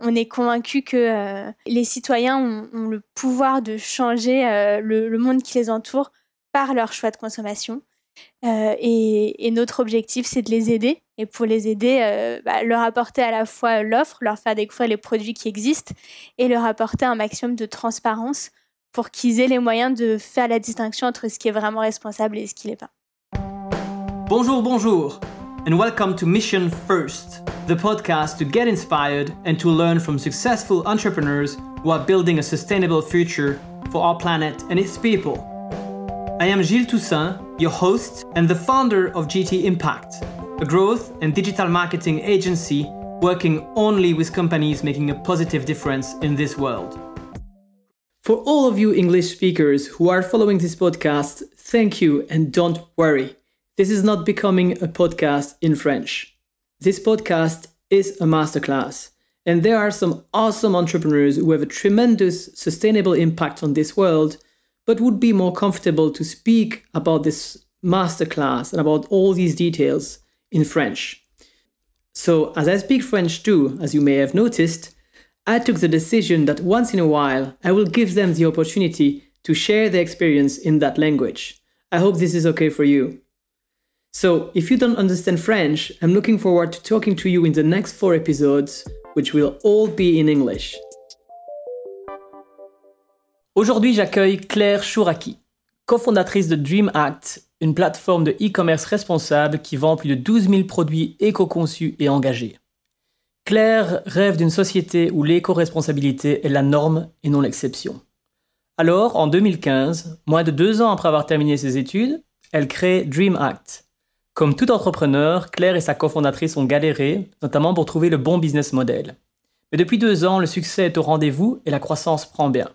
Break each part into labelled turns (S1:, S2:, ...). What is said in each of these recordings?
S1: on est convaincu que les citoyens ont, le pouvoir de changer le, monde qui les entoure par leur choix de consommation. Et, notre objectif, c'est de les aider. Et pour les aider, bah, leur apporter à la fois l'offre, leur faire découvrir les produits qui existent et leur apporter un maximum de transparence pour qu'ils aient les moyens de faire la distinction entre ce qui est vraiment responsable et ce qui l'est pas.
S2: Bonjour, bonjour, and welcome to Mission First, the podcast to get inspired and to learn from successful entrepreneurs who are building a sustainable future for our planet and its people. I am Gilles Toussaint, your host and the founder of GT Impact, a growth and digital marketing agency working only with companies making a positive difference in this world. For all of you English speakers who are following this podcast, thank you and don't worry. This is not becoming a podcast in French. This podcast is a masterclass, and there are some awesome entrepreneurs who have a tremendous sustainable impact on this world, but would be more comfortable to speak about this masterclass and about all these details in French. So, as I speak French too, as you may have noticed, I took the decision that once in a while I will give them the opportunity to share their experience in that language. I hope this is okay for you. So, if you don't understand French, I'm looking forward to talking to you in the next four episodes, which will all be in English. Aujourd'hui, j'accueille Claire Chouraki, cofondatrice de Dream Act, une plateforme de e-commerce responsable qui vend plus de 12 000 produits éco-conçus et engagés. Claire rêve d'une société où l'éco-responsabilité est la norme et non l'exception. Alors, en 2015, moins de deux ans après avoir terminé ses études, elle crée Dream Act. Comme tout entrepreneur, Claire et sa cofondatrice ont galéré, notamment pour trouver le bon business model. Mais depuis deux ans, le succès est au rendez-vous et la croissance prend bien.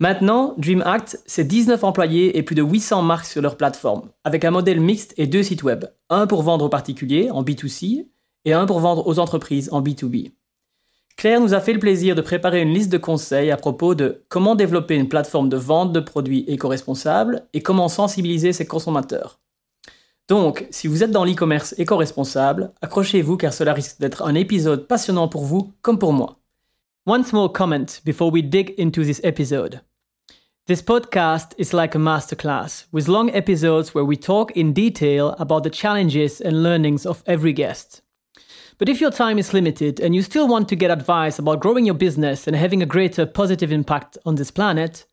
S2: Maintenant, Dream Act, c'est 19 employés et plus de 800 marques sur leur plateforme, avec un modèle mixte et deux sites web, un pour vendre aux particuliers en B2C et un pour vendre aux entreprises en B2B. Claire nous a fait le plaisir de préparer une liste de conseils à propos de comment développer une plateforme de vente de produits éco-responsables et comment sensibiliser ses consommateurs. Donc, si vous êtes dans l'e-commerce éco-responsable, accrochez-vous car cela risque d'être un épisode passionnant pour vous comme pour moi. One small comment before we dig into this episode. This podcast is like a masterclass with long episodes where we talk in detail about the challenges and learnings of every guest. But if your time is limited and you still want to get advice about growing your business and having a greater positive impact on this planet,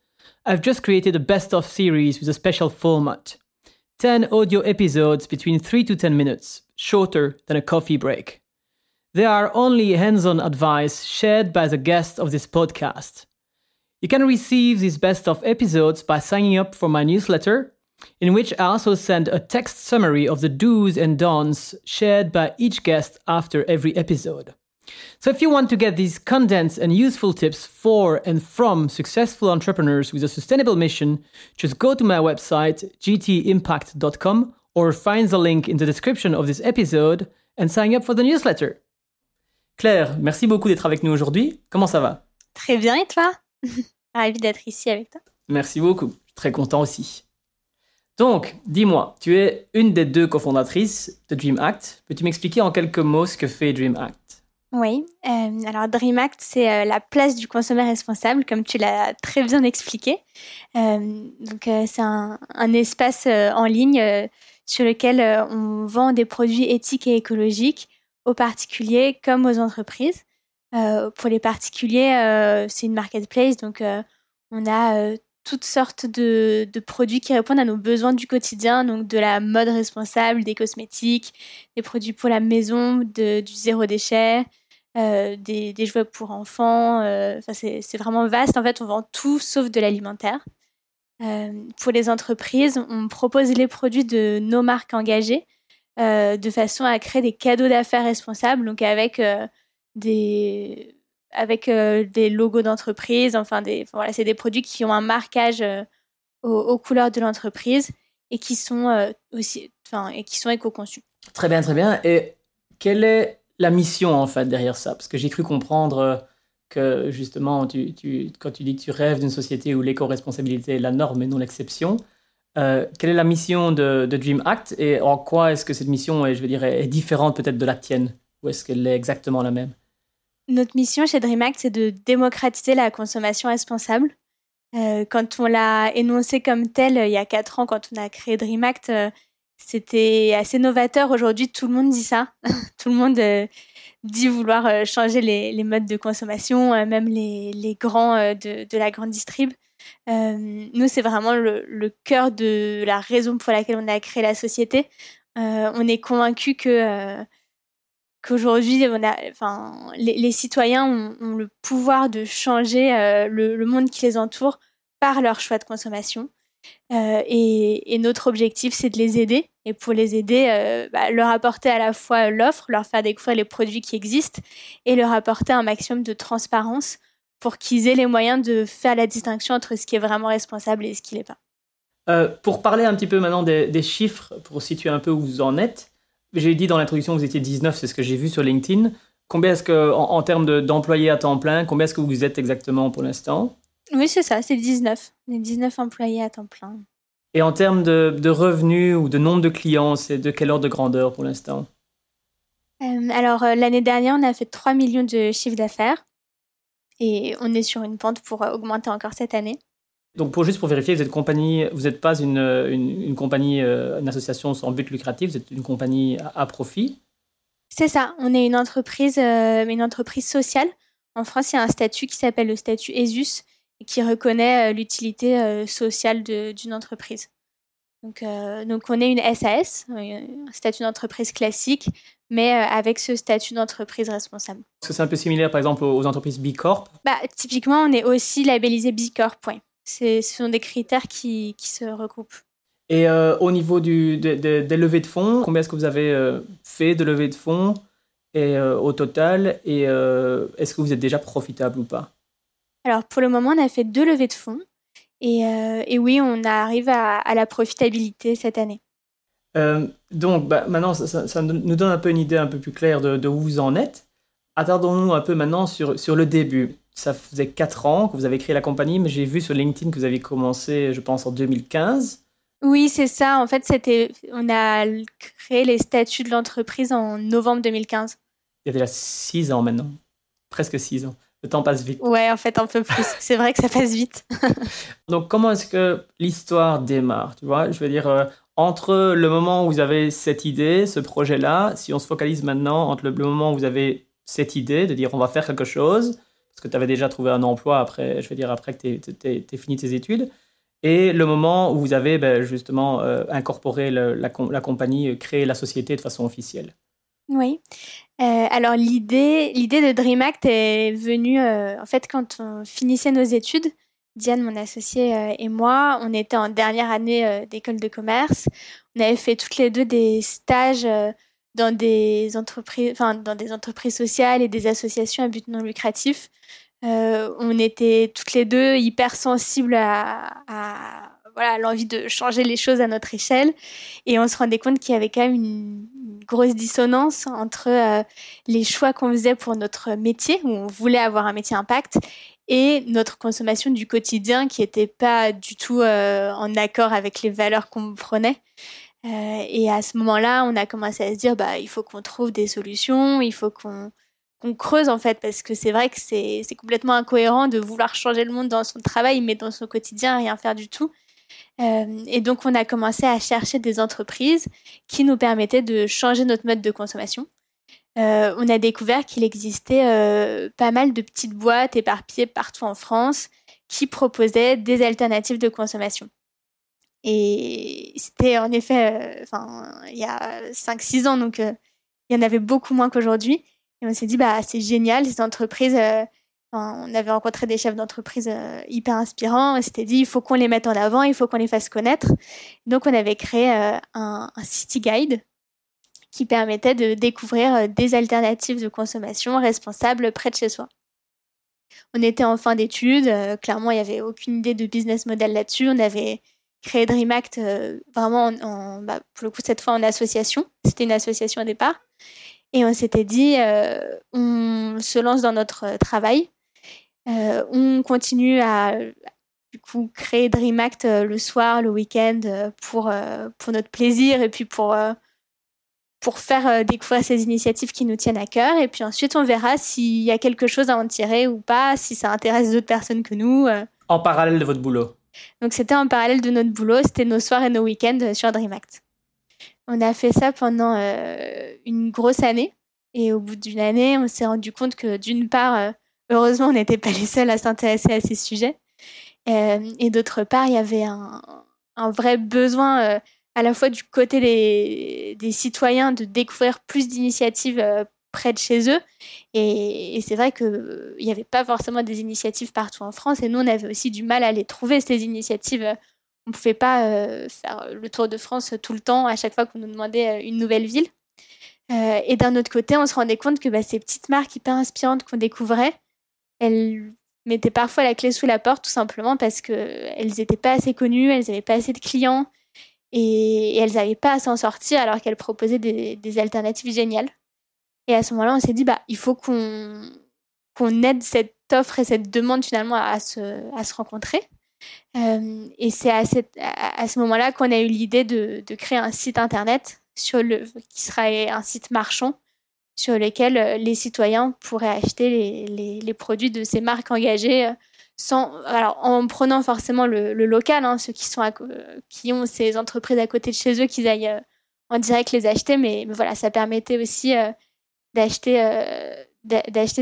S2: I've just created a best of series with a special format 10 audio episodes between 3 to 10 minutes, shorter than a coffee break. They are only hands on advice shared by the guests of this podcast. You can receive these best of episodes by signing up for my newsletter in which I also send a text summary of the do's and don'ts shared by each guest after every episode. So, if you want to get these condensed and useful tips for and from successful entrepreneurs with a sustainable mission, just go to my website, gtimpact.com, or find the link in the description of this episode and sign up for the newsletter. Claire, merci beaucoup d'être avec nous aujourd'hui. Comment ça va
S1: Très bien, et toi Ravi d'être ici avec toi.
S2: Merci beaucoup. Très content aussi. Donc, dis-moi, tu es une des deux cofondatrices de Dream Act. Peux-tu m'expliquer en quelques mots ce que fait Dream Act
S1: Oui, euh, alors Dream Act, c'est euh, la place du consommateur responsable, comme tu l'as très bien expliqué. Euh, donc, c'est un, un, espace en ligne sur lequel on vend des produits éthiques et écologiques aux particuliers comme aux entreprises. pour les particuliers, c'est une marketplace, donc on a toutes sortes de, produits qui répondent à nos besoins du quotidien, donc de la mode responsable, des cosmétiques, des produits pour la maison, du zéro déchet, euh, des, jouets pour enfants. Euh, c'est vraiment vaste. En fait, on vend tout sauf de l'alimentaire. Euh, pour les entreprises, on propose les produits de nos marques engagées de façon à créer des cadeaux d'affaires responsables, donc avec des avec euh, des logos d'entreprise. Enfin, voilà, c'est des produits qui ont un marquage euh, aux, couleurs de l'entreprise et qui sont euh, aussi, enfin, et qui sont éco-conçus.
S2: Très bien, très bien. Et quelle est la mission en fait derrière ça. Parce que j'ai cru comprendre que justement, quand tu dis que tu rêves d'une société où l'éco-responsabilité est la norme et non l'exception, quelle est la mission de, Dream Act et en quoi est-ce que cette mission est, je veux dire, est différente peut-être de la tienne? Ou est-ce qu'elle est exactement la même?
S1: Notre mission chez DreamAct, c'est de démocratiser la consommation responsable. Euh, quand on l'a énoncé comme tel il y a quatre ans, quand on a créé DreamAct, c'était assez novateur. Aujourd'hui, tout le monde dit ça. tout le monde dit vouloir changer les, modes de consommation, même les, grands de, la grande distrib. Euh, nous, c'est vraiment le, cœur de la raison pour laquelle on a créé la société. Euh, on est convaincu que euh, qu'aujourd'hui, les, citoyens ont, le pouvoir de changer le, monde qui les entoure par leur choix de consommation. Et, notre objectif, c'est de les aider. Et pour les aider, bah, leur apporter à la fois l'offre, leur faire découvrir les produits qui existent et leur apporter un maximum de transparence pour qu'ils aient les moyens de faire la distinction entre ce qui est vraiment responsable et ce qui l'est pas.
S2: Euh, pour parler un petit peu maintenant des, chiffres, pour situer un peu où vous en êtes, j'ai dit dans l'introduction que vous étiez 19, c'est ce que j'ai vu sur LinkedIn. Combien est-ce que, en, termes d'employés à temps plein, combien est-ce que vous êtes exactement pour l'instant?
S1: Oui, c'est ça, c'est 19. On est 19 employés à temps plein.
S2: Et en termes de, revenus ou de nombre de clients, c'est de quelle ordre de grandeur pour l'instant?
S1: Euh, Alors, euh, l'année dernière, on a fait 3 millions de chiffres d'affaires. Et on est sur une pente pour euh, augmenter encore cette année.
S2: Donc, pour juste pour vérifier, vous êtes compagnie, vous n'êtes pas une, une, compagnie, une association sans but lucratif, vous êtes une compagnie à, profit?
S1: C'est ça. On est une entreprise, une entreprise sociale. En France, il y a un statut qui s'appelle le statut ESUS qui reconnaît l'utilité sociale d'une entreprise. Donc, donc, on est une SAS, un statut d'entreprise classique, mais euh, avec ce statut d'entreprise responsable.
S2: Est-ce que c'est un peu similaire, par exemple, aux entreprises B Corp
S1: bah, Typiquement, on est aussi labellisé B Corp. Point. Ce sont des critères qui, qui se recoupent.
S2: Et euh, au niveau du, des levées de fonds, combien est-ce que vous avez euh, fait de levées de fonds et, au total? Et est-ce que vous êtes déjà profitable ou pas?
S1: Alors, pour le moment, on a fait deux levées de fonds. Et, et oui, on arrive à, à la profitabilité cette année.
S2: Euh, donc, bah, maintenant, ça, nous donne un peu une idée un peu plus claire de, où vous en êtes. Attardons-nous un peu maintenant sur, sur le début. Ça faisait 4 ans que vous avez créé la compagnie, mais j'ai vu sur LinkedIn que vous avez commencé, je pense, en 2015.
S1: Oui, c'est ça. En fait, c'était, on a créé les statuts de l'entreprise en novembre 2015.
S2: Il y a déjà 6 ans maintenant. Presque 6 ans. Le temps passe vite.
S1: Ouais, en fait, un peu plus. c'est vrai que ça passe vite.
S2: Donc, comment est-ce que l'histoire démarre Tu vois, je veux dire, euh, entre le moment où vous avez cette idée, ce projet-là, si on se focalise maintenant entre le, moment où vous avez cette idée de dire on va faire quelque chose, parce que tu avais déjà trouvé un emploi après, je veux dire, après que tu aies, fini tes études, et le moment où vous avez ben, justement euh, incorporé la, compagnie, créé la société de façon officielle.
S1: Oui. Euh, alors l'idée, l'idée de DreamAct est venue en fait quand on finissait nos études. Diane, mon associée, euh, et moi, on était en dernière année euh, d'école de commerce. On avait fait toutes les deux des stages euh, dans des entreprises, enfin, dans des entreprises sociales et des associations à but non lucratif. on était toutes les deux hyper sensibles à, voilà, l'envie de changer les choses à notre échelle. Et on se rendait compte qu'il y avait quand même une, grosse dissonance entre les choix qu'on faisait pour notre métier, où on voulait avoir un métier impact, et notre consommation du quotidien qui n'était pas du tout euh, en accord avec les valeurs qu'on prenait. Euh, et à ce moment-là, on a commencé à se dire, bah, il faut qu'on trouve des solutions, il faut qu'on creuse en fait, parce que c'est vrai que c'est complètement incohérent de vouloir changer le monde dans son travail, mais dans son quotidien, rien faire du tout. Euh, et donc, on a commencé à chercher des entreprises qui nous permettaient de changer notre mode de consommation. Euh, on a découvert qu'il existait euh, pas mal de petites boîtes éparpillées partout en France qui proposaient des alternatives de consommation. Et c'était en effet, enfin, il y a 5-6 ans, donc il y en avait beaucoup moins qu'aujourd'hui. Et on s'est dit, bah, c'est génial, ces entreprises. On avait rencontré des chefs d'entreprise hyper inspirants. On s'était dit, il faut qu'on les mette en avant, il faut qu'on les fasse connaître. Donc, on avait créé un, un city guide qui permettait de découvrir euh, des alternatives de consommation responsables près de chez soi. On était en fin d'études, euh, clairement il n'y avait aucune idée de business model là-dessus. On avait créé DreamAct euh, vraiment en, bah, pour le coup cette fois en association. C'était une association au départ. Et on s'était dit, on se lance dans notre travail. On continue à du coup créer DreamAct le soir, le week-end pour, pour notre plaisir et puis pour pour faire découvrir ces initiatives qui nous tiennent à cœur. Et puis ensuite, on verra s'il y a quelque chose à en tirer ou pas, si ça intéresse d'autres personnes que nous.
S2: En parallèle de votre boulot
S1: Donc c'était en parallèle de notre boulot, c'était nos soirs et nos week-ends sur DreamAct. On a fait ça pendant une grosse année. Et au bout d'une année, on s'est rendu compte que d'une part, heureusement, on n'était pas les seuls à s'intéresser à ces sujets. et d'autre part, il y avait un, vrai besoin à la fois du côté des, citoyens de découvrir plus d'initiatives près de chez eux. Et, c'est vrai qu'il n'y avait pas forcément des initiatives partout en France. Et nous, on avait aussi du mal à les trouver, ces initiatives. On ne pouvait pas faire le tour de France tout le temps à chaque fois qu'on nous demandait une nouvelle ville. et d'un autre côté, on se rendait compte que bah, ces petites marques hyper inspirantes qu'on découvrait, elles mettaient parfois la clé sous la porte tout simplement parce qu'elles n'étaient pas assez connues, elles n'avaient pas assez de clients et, elles n'avaient pas à s'en sortir alors qu'elles proposaient des, alternatives géniales. Et à ce moment-là, on s'est dit, bah, il faut qu'on aide cette offre et cette demande finalement à se, rencontrer. Euh, et c'est à, ce moment-là qu'on a eu l'idée de, de, créer un site internet sur le, qui sera un site marchand sur lequel euh, les citoyens pourraient acheter les, produits de ces marques engagées euh, sans, en prenant forcément le, local, hein, ceux qui, sont qui ont ces entreprises à côté de chez eux, qu'ils aillent euh, en direct les acheter, mais, voilà, ça permettait aussi d'acheter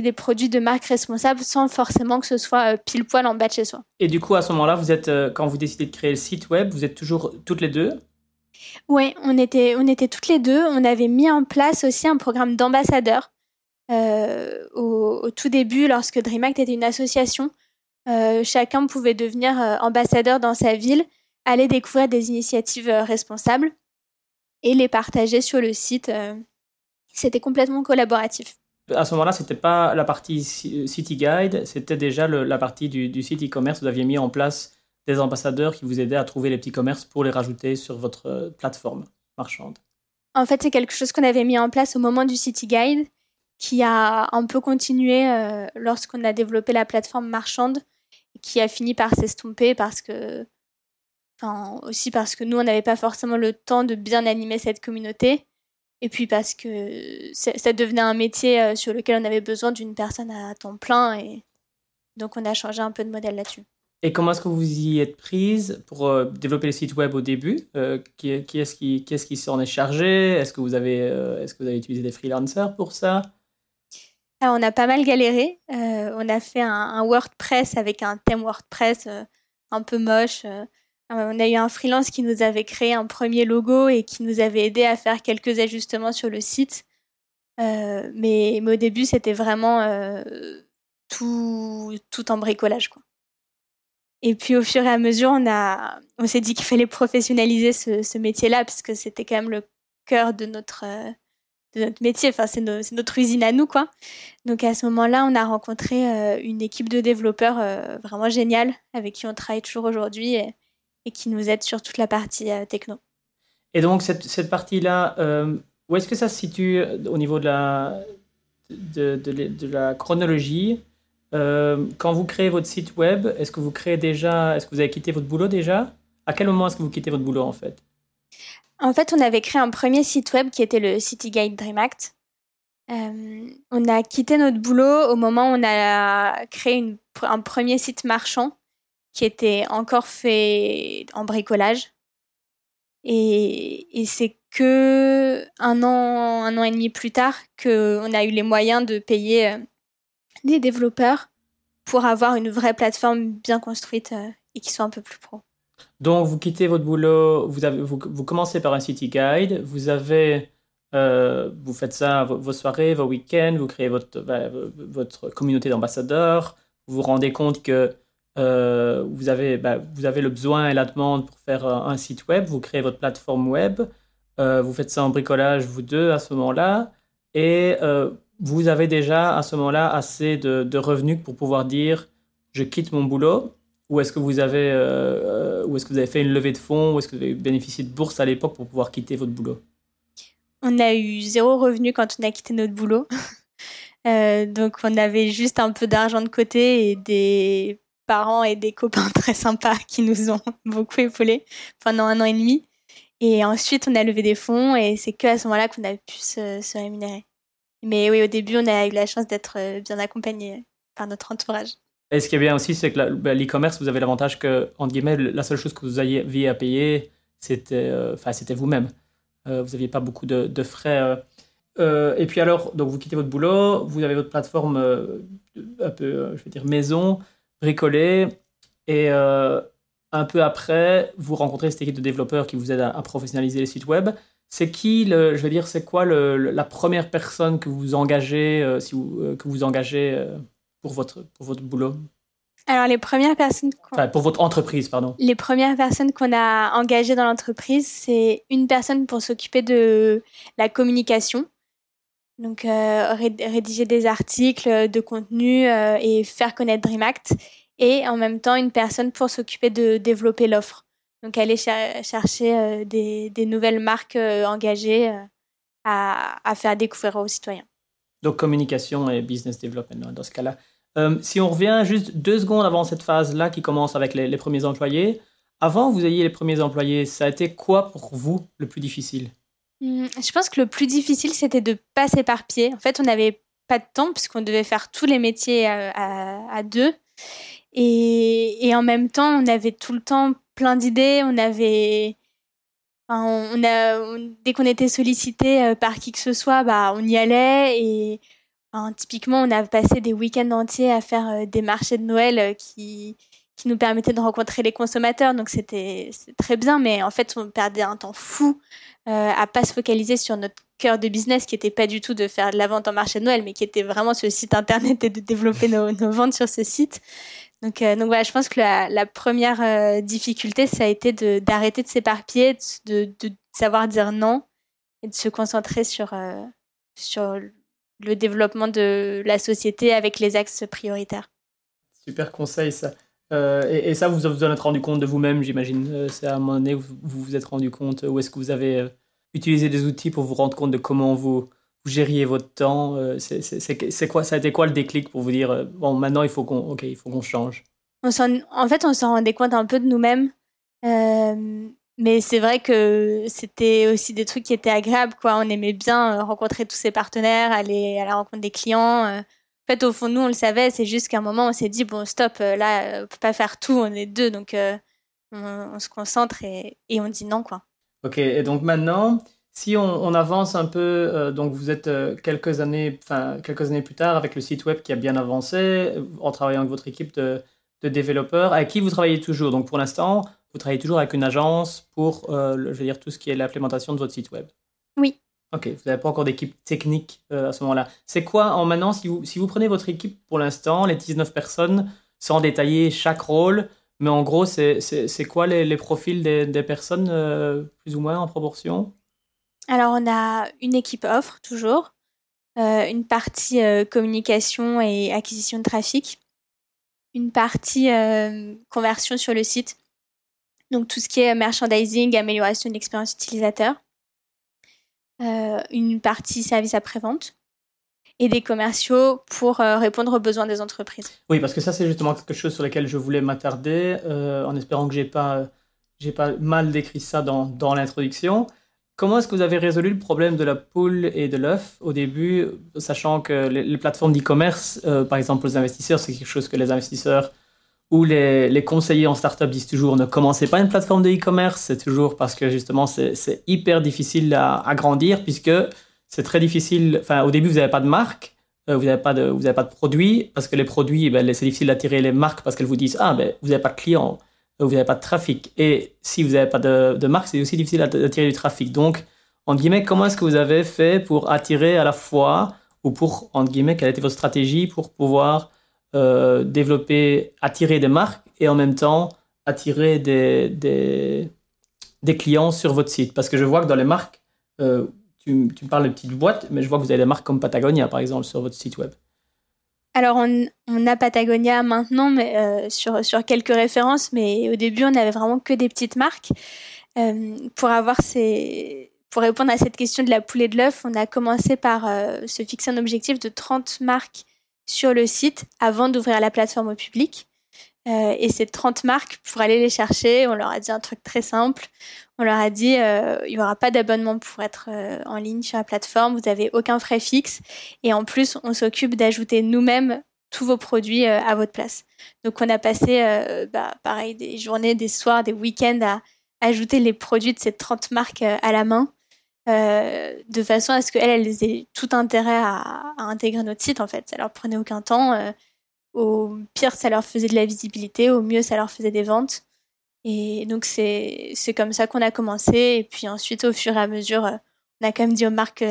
S1: des produits de marques responsables sans forcément que ce soit pile poil en bas de chez soi.
S2: Et du coup, à ce moment-là, vous êtes, quand vous décidez de créer le site web, vous êtes toujours toutes les deux
S1: oui, on était, on était toutes les deux. On avait mis en place aussi un programme d'ambassadeurs euh, au, tout début, lorsque DreamAct était une association. Euh, chacun pouvait devenir euh, ambassadeur dans sa ville, aller découvrir des initiatives responsables et les partager sur le site. C'était complètement collaboratif.
S2: À ce moment-là, c'était pas la partie City Guide, c'était déjà la partie du, du site e-commerce. Vous aviez mis en place des ambassadeurs qui vous aidaient à trouver les petits commerces pour les rajouter sur votre euh, plateforme marchande
S1: En fait, c'est quelque chose qu'on avait mis en place au moment du City Guide, qui a un peu continué euh, lorsqu'on a développé la plateforme marchande, qui a fini par s'estomper parce que, enfin, aussi parce que nous, on n'avait pas forcément le temps de bien animer cette communauté. Et puis parce que ça devenait un métier euh, sur lequel on avait besoin d'une personne à temps plein. Et donc on a changé un peu de modèle là-dessus.
S2: Et comment est-ce que vous y êtes prise pour euh, développer le site web au début? Euh, Qui, est-ce qui, qui, est qui s'en est chargé? Est-ce que, vous avez, euh, est-ce utilisé des freelancers pour ça?
S1: On a pas mal galéré. on a fait un, WordPress avec un thème WordPress un peu moche. on a eu un freelance qui nous avait créé un premier logo et qui nous avait aidé à faire quelques ajustements sur le site. mais, au début, c'était vraiment tout, en bricolage. Et puis au fur et à mesure, on, on s'est dit qu'il fallait professionnaliser ce, métier-là, parce que c'était quand même le cœur de notre, de notre métier. Enfin, c'est, notre usine à nous, quoi. Donc à ce moment-là, on a rencontré euh, une équipe de développeurs euh, vraiment géniale, avec qui on travaille toujours aujourd'hui et, qui nous aide sur toute la partie euh, techno.
S2: Et donc cette, partie-là, où est-ce que ça se situe au niveau de la, de, de la chronologie? Euh, quand vous créez votre site web, est-ce que vous créez déjà, est-ce que vous avez quitté votre boulot déjà? À quel moment est-ce que vous quittez votre boulot en fait?
S1: En fait, on avait créé un premier site web qui était le City Guide Dream Act. Euh, on a quitté notre boulot au moment où on a créé un premier site marchand qui était encore fait en bricolage. Et, c'est que un an, un an et demi plus tard qu'on a eu les moyens de payer des développeurs pour avoir une vraie plateforme bien construite euh, et qui soit un peu plus pro.
S2: Donc, vous quittez votre boulot, vous, vous, commencez par un city guide, vous avez, euh, vous faites ça vos, soirées, vos week-ends, vous créez votre, votre communauté d'ambassadeurs, vous vous rendez compte que euh, vous, avez, bah, vous avez le besoin et la demande pour faire un site web, vous créez votre plateforme web, vous faites ça en bricolage, vous deux, à ce moment-là, et vous avez déjà à ce moment-là assez de, revenus pour pouvoir dire je quitte mon boulot ou est-ce que vous avez euh, ou est-ce que vous avez fait une levée de fonds ou est-ce que vous avez bénéficié de bourse à l'époque pour pouvoir quitter votre boulot?
S1: On a eu zéro revenu quand on a quitté notre boulot. Euh, donc on avait juste un peu d'argent de côté et des parents et des copains très sympas qui nous ont beaucoup épaulés pendant un an et demi. Et ensuite, on a levé des fonds et c'est que à ce moment-là qu'on a pu se, rémunérer. Mais oui, au début, on a eu la chance d'être euh, bien accompagné par notre entourage.
S2: Et ce qui est bien aussi, c'est que bah, l'e-commerce, vous avez l'avantage que, entre guillemets, la seule chose que vous aviez à payer, c'était euh, vous-même. Euh, vous n'aviez pas beaucoup de, frais. et puis alors, donc vous quittez votre boulot, vous avez votre plateforme un peu, je veux dire, maison, bricolée. Et un peu après, vous rencontrez cette équipe de développeurs qui vous aide à, professionnaliser les sites web. C'est qui, le, je veux dire, c'est quoi le, la première personne que vous engagez, euh, si vous, euh, que vous engagez euh, pour, votre, pour votre boulot?
S1: Alors, les premières personnes.
S2: Enfin, pour votre entreprise, pardon.
S1: Les premières personnes qu'on a engagées dans l'entreprise, c'est une personne pour s'occuper de la communication. Donc, rédiger des articles de contenu et faire connaître DreamAct et en même temps une personne pour s'occuper de développer l'offre. Donc aller chercher euh, des, des, nouvelles marques euh, engagées euh, à, à, faire découvrir aux citoyens.
S2: Donc communication et business development dans ce cas-là. si on revient juste deux secondes avant cette phase-là qui commence avec les, les, premiers employés, avant que vous ayez les premiers employés, ça a été quoi pour vous le plus difficile?
S1: Mmh, Je pense que le plus difficile, c'était de pas s'éparpiller. En fait, on n'avait pas de temps puisqu'on devait faire tous les métiers à, à, à deux. Et, et, en même temps, on avait tout le temps plein d'idées. On avait. on, a, dès qu'on était sollicité euh, par qui que ce soit, bah, on y allait. Et typiquement, on a passé des week-ends entiers à faire euh, des marchés de Noël euh, qui, qui nous permettaient de rencontrer les consommateurs. Donc c'était très bien, mais en fait, on perdait un temps fou euh, à pas se focaliser sur notre cœur de business qui était pas du tout de faire de la vente en marché de Noël, mais qui était vraiment sur le site internet et de développer nos, nos ventes sur ce site. Donc, euh, voilà, je pense que la, première euh, difficulté, ça a été d'arrêter de, s'éparpiller, de, de, savoir dire non et de se concentrer sur, euh, sur le développement de la société avec les axes prioritaires.
S2: Super conseil ça. Et, et, ça, vous vous en êtes rendu compte de vous-même, j'imagine. C'est à un moment donné où vous vous êtes rendu compte, où est-ce que vous avez utilisé des outils pour vous rendre compte de comment vous, vous gériez votre temps euh, C'est quoi Ça a été quoi le déclic pour vous dire euh, bon maintenant il faut qu'on ok il faut qu'on change?
S1: On En fait, on s'en rendait compte un peu de nous-mêmes, euh, mais c'est vrai que c'était aussi des trucs qui étaient agréables quoi. On aimait bien rencontrer tous ces partenaires, aller à la rencontre des clients. En fait, au fond, nous on le savait. C'est juste qu'à un moment on s'est dit bon stop, là on peut pas faire tout, on est deux donc on, se concentre et, et on dit non quoi.
S2: Ok, et donc maintenant, si on, avance un peu, euh, donc vous êtes euh, quelques années, enfin quelques années plus tard avec le site web qui a bien avancé, en travaillant avec votre équipe de, développeurs, avec qui vous travaillez toujours. Donc pour l'instant, vous travaillez toujours avec une agence pour, euh, je veux dire, tout ce qui est l'implémentation de votre site web.
S1: Oui.
S2: Ok, vous n'avez pas encore d'équipe technique à ce moment-là. C'est quoi, en maintenant, si vous, si vous prenez votre équipe pour l'instant, les 19 personnes, sans détailler chaque rôle, mais en gros, c'est quoi les, les profils des, des personnes, plus ou moins en proportion?
S1: Alors, on a une équipe offre, toujours, euh, une partie euh, communication et acquisition de trafic, une partie euh, conversion sur le site, donc tout ce qui est merchandising, amélioration de l'expérience utilisateur, une partie service après-vente et des commerciaux pour répondre aux besoins des entreprises.
S2: Oui, parce que ça, c'est justement quelque chose sur lequel je voulais m'attarder, en espérant que j'ai pas, j'ai pas mal décrit ça dans, dans l'introduction. Comment est-ce que vous avez résolu le problème de la poule et de l'œuf au début, sachant que les, plateformes d'e-commerce, euh, par exemple les investisseurs, c'est quelque chose que les investisseurs ou les, conseillers en startup disent toujours ne commencez pas une plateforme de e-commerce, c'est toujours parce que justement c'est hyper difficile à, grandir puisque c'est très difficile, enfin au début vous n'avez pas de marque, euh, vous n'avez pas, de, pas de produits, parce que les produits, ben, c'est difficile d'attirer les marques parce qu'elles vous disent ah ben vous n'avez pas de clients vous n'avez pas de trafic. Et si vous n'avez pas de, marque, c'est aussi difficile d'attirer du trafic. Donc, en guillemets, comment est-ce que vous avez fait pour attirer à la fois, ou pour, en guillemets, quelle était votre stratégie pour pouvoir euh, développer, attirer des marques et en même temps attirer des, des, clients sur votre site? Parce que je vois que dans les marques, euh, tu me parles de petites boîtes, mais je vois que vous avez des marques comme Patagonia, par exemple, sur votre site web.
S1: Alors, on, a Patagonia maintenant mais, euh, sur, sur quelques références, mais au début, on n'avait vraiment que des petites marques. Euh, pour, avoir ces, pour répondre à cette question de la poule de l'œuf, on a commencé par euh, se fixer un objectif de 30 marques sur le site avant d'ouvrir la plateforme au public. Et ces 30 marques, pour aller les chercher, on leur a dit un truc très simple. On leur a dit, il n'y aura pas d'abonnement pour être en ligne sur la plateforme, vous n'avez aucun frais fixe. Et en plus, on s'occupe d'ajouter nous-mêmes tous vos produits à votre place. Donc on a passé, bah, pareil, des journées, des soirs, des week-ends à ajouter les produits de ces 30 marques à la main. Euh, de façon à ce qu'elles, elles aient tout intérêt à, intégrer notre site, en fait. Ça leur prenait aucun temps. Euh, au pire, ça leur faisait de la visibilité. Au mieux, ça leur faisait des ventes. Et donc, c'est comme ça qu'on a commencé. Et puis ensuite, au fur et à mesure, euh, on a quand même dit aux marques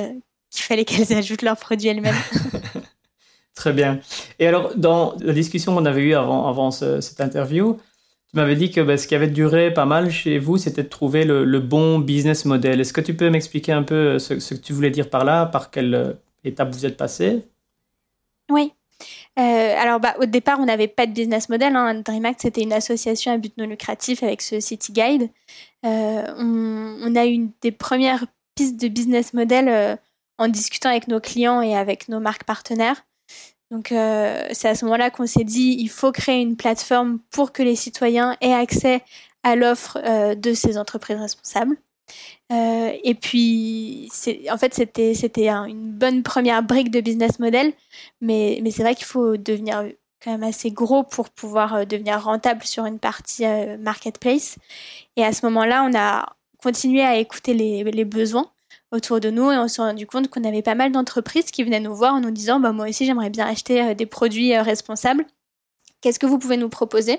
S1: qu'il fallait qu'elles ajoutent leurs produits elles-mêmes.
S2: Très bien. Et alors, dans la discussion qu'on avait eue avant, avant cette interview, tu m'avais dit que bah, ce qui avait duré pas mal chez vous, c'était de trouver le, bon business model. Est-ce que tu peux m'expliquer un peu euh, ce, que tu voulais dire par là, par quelle euh, étape vous êtes passé
S1: Oui. Euh, alors, bah, au départ, on n'avait pas de business model. Hein. DreamAct, c'était une association à but non lucratif avec ce City Guide. on, a eu des premières pistes de business model en discutant avec nos clients et avec nos marques partenaires. Donc euh, c'est à ce moment-là qu'on s'est dit il faut créer une plateforme pour que les citoyens aient accès à l'offre euh, de ces entreprises responsables. Euh, et puis, en fait, c'était une bonne première brique de business model, mais c'est vrai qu'il faut devenir quand même assez gros pour pouvoir devenir rentable sur une partie marketplace. Et à ce moment-là, on a continué à écouter les, besoins autour de nous et on s'est rendu compte qu'on avait pas mal d'entreprises qui venaient nous voir en nous disant bah, moi aussi j'aimerais bien acheter euh, des produits euh, responsables. Qu'est-ce que vous pouvez nous proposer?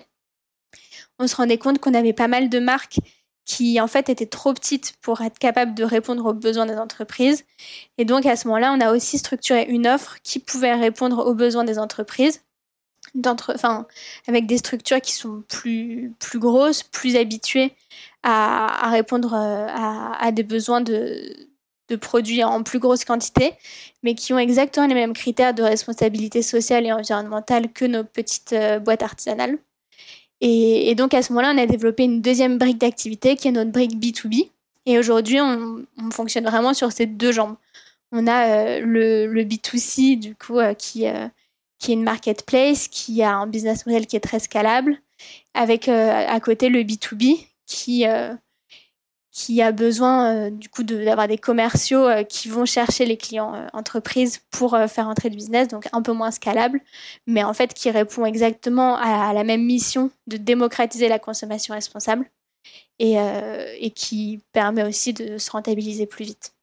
S1: On se rendait compte qu'on avait pas mal de marques qui en fait étaient trop petites pour être capables de répondre aux besoins des entreprises. Et donc à ce moment-là, on a aussi structuré une offre qui pouvait répondre aux besoins des entreprises. Enfin, avec des structures qui sont plus, plus grosses, plus habituées à, répondre euh, à, des besoins de, de produits en plus grosse quantité, mais qui ont exactement les mêmes critères de responsabilité sociale et environnementale que nos petites euh, boîtes artisanales. Et, donc à ce moment-là, on a développé une deuxième brique d'activité qui est notre brique B2B. Et aujourd'hui, on, fonctionne vraiment sur ces deux jambes. On a euh, le, B2C, du coup, euh, qui, qui est une marketplace, qui a un business model qui est très scalable, avec à côté le B2B, qui qui a besoin euh, du coup d'avoir des commerciaux euh, qui vont chercher les clients euh, entreprises pour faire entrer le business, donc un peu moins scalable, mais en fait qui répond exactement à, la même mission de démocratiser la consommation responsable et, qui permet aussi de se rentabiliser plus vite.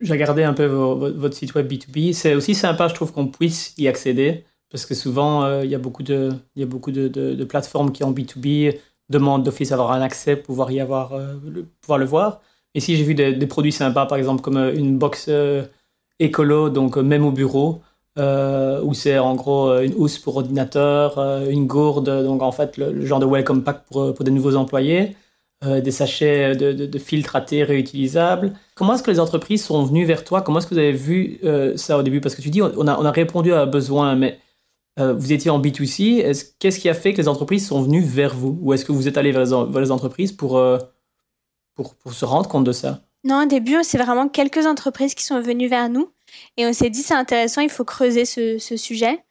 S2: J'ai regardé un peu votre site web B2B. C'est aussi sympa, je trouve, qu'on puisse y accéder parce que souvent, il y a beaucoup, de, de plateformes qui ont B2B demande d'office avoir un accès, pouvoir y avoir, euh, pouvoir le voir. Ici, j'ai vu des, produits sympas, par exemple, comme euh, une box euh, écolo, donc même au bureau, où c'est en gros une housse pour ordinateur, une gourde, donc en fait le, genre de welcome pack pour, pour des nouveaux employés, des sachets de, de, de, filtres à thé réutilisables. Comment est-ce que les entreprises sont venues vers toi? Comment est-ce que vous avez vu ça au début? Parce que tu dis, on a, on a répondu à un besoin, mais euh, vous étiez en B2C. Qu'est-ce qui a fait que les entreprises sont venues vers vous? Ou est-ce que vous êtes allé vers les, entreprises pour, euh, pour, pour, se rendre compte de ça?
S1: Non, au début, c'est vraiment quelques entreprises qui sont venues vers nous. Et on s'est dit, c'est intéressant, il faut creuser ce, sujet.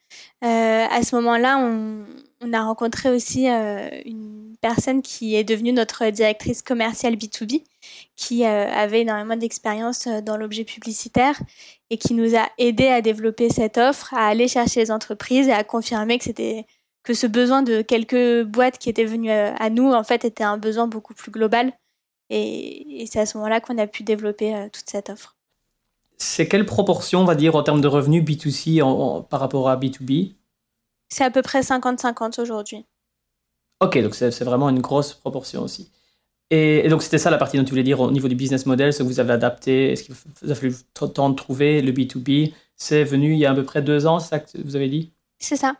S1: Euh, à ce moment-là, on, a rencontré aussi une personne qui est devenue notre directrice commerciale B2B, qui avait énormément d'expérience dans l'objet publicitaire et qui nous a aidé à développer cette offre, à aller chercher les entreprises et à confirmer que c'était que ce besoin de quelques boîtes qui étaient venues à nous en fait était un besoin beaucoup plus global et, c'est à ce moment-là qu'on a pu développer euh, toute cette offre.
S2: C'est quelle proportion, on va dire, en termes de revenus B2C par rapport à B2B
S1: C'est à peu près 50-50 aujourd'hui.
S2: Ok, donc c'est vraiment une grosse proportion aussi. Et, donc, c'était ça la partie dont tu voulais dire au niveau du business model, ce que vous avez adapté, est-ce qu'il vous a fallu temps de trouver le B2B C'est venu il y a à peu près deux ans, c'est ça que vous avez dit?
S1: C'est ça.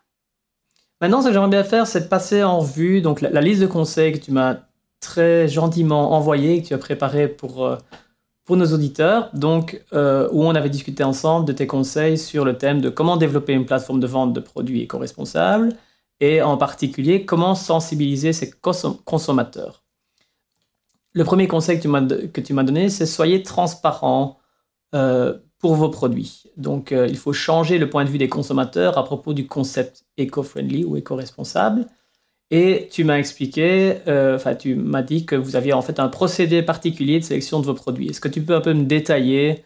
S2: Maintenant, ce que j'aimerais bien faire, c'est de passer en revue donc, la, liste de conseils que tu m'as très gentiment envoyée, que tu as préparée pour, euh, pour nos auditeurs, donc, euh, où on avait discuté ensemble de tes conseils sur le thème de comment développer une plateforme de vente de produits éco-responsables et en particulier comment sensibiliser ses consommateurs. Le premier conseil que tu m'as donné, c'est soyez transparent euh, pour vos produits. Donc, euh, il faut changer le point de vue des consommateurs à propos du concept éco-friendly ou éco-responsable. Et tu m'as expliqué, euh, enfin tu m'as dit que vous aviez en fait un procédé particulier de sélection de vos produits. Est-ce que tu peux un peu me détailler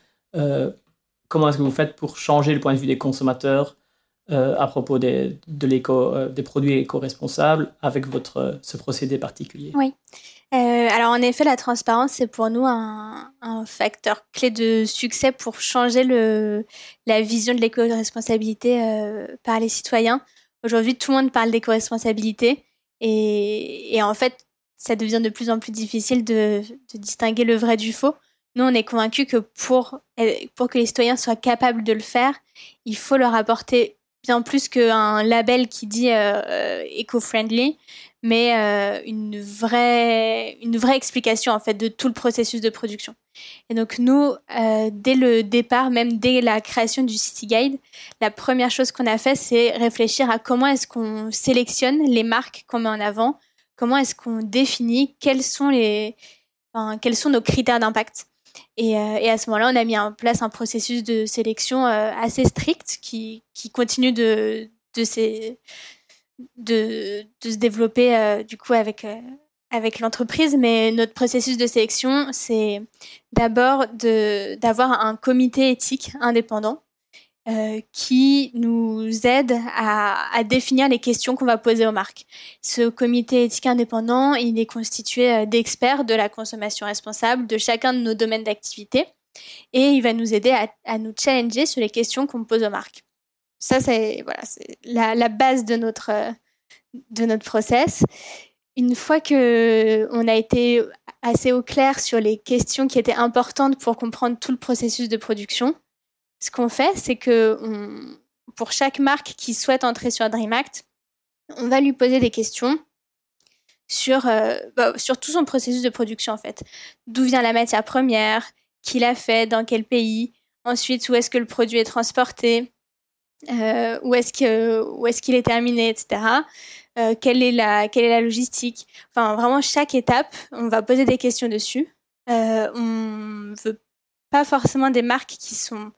S2: comment est-ce que vous faites pour changer le point de vue des consommateurs euh, à propos l'éco, des produits éco-responsables avec votre, ce procédé particulier
S1: Oui. alors en effet, la transparence, c'est pour nous un, facteur clé de succès pour changer la vision de l'éco-responsabilité par les citoyens. Aujourd'hui, tout le monde parle d'éco-responsabilité et, en fait, ça devient de plus en plus difficile de, distinguer le vrai du faux. Nous, on est convaincus que pour, pour que les citoyens soient capables de le faire, il faut leur apporter bien plus qu'un label qui dit euh, euh, eco-friendly, mais euh, une, vraie, une vraie explication en fait de tout le processus de production. Et donc nous, dès le départ, même dès la création du City Guide, la première chose qu'on a fait, c'est réfléchir à comment est-ce qu'on sélectionne les marques qu'on met en avant, comment est-ce qu'on définit quels sont les, quels sont nos critères d'impact. Et, et, à ce moment-là, on a mis en place un processus de sélection assez strict qui, continue de, se développer euh, du coup euh, avec l'entreprise. Mais notre processus de sélection, c'est d'abord d'avoir un comité éthique indépendant euh, qui nous aide à, à, définir les questions qu'on va poser aux marques. Ce comité éthique indépendant, il est constitué d'experts de la consommation responsable de chacun de nos domaines d'activité et il va nous aider à, à nous challenger sur les questions qu'on pose aux marques. Ça, c'est voilà, la, la, base de notre, de notre process. Une fois que on a été assez au clair sur les questions qui étaient importantes pour comprendre tout le processus de production, ce qu'on fait, c'est que pour chaque marque qui souhaite entrer sur DreamAct, on va lui poser des questions sur, euh, bah, sur tout son processus de production en fait. D'où vient la matière première, qui l'a fait, dans quel pays, ensuite où est-ce que le produit est transporté, euh, où est-ce que où est-ce qu'il est terminé, etc. Euh, quelle est la quelle est la logistique. Enfin, vraiment chaque étape, on va poser des questions dessus. On veut pas forcément des marques qui sont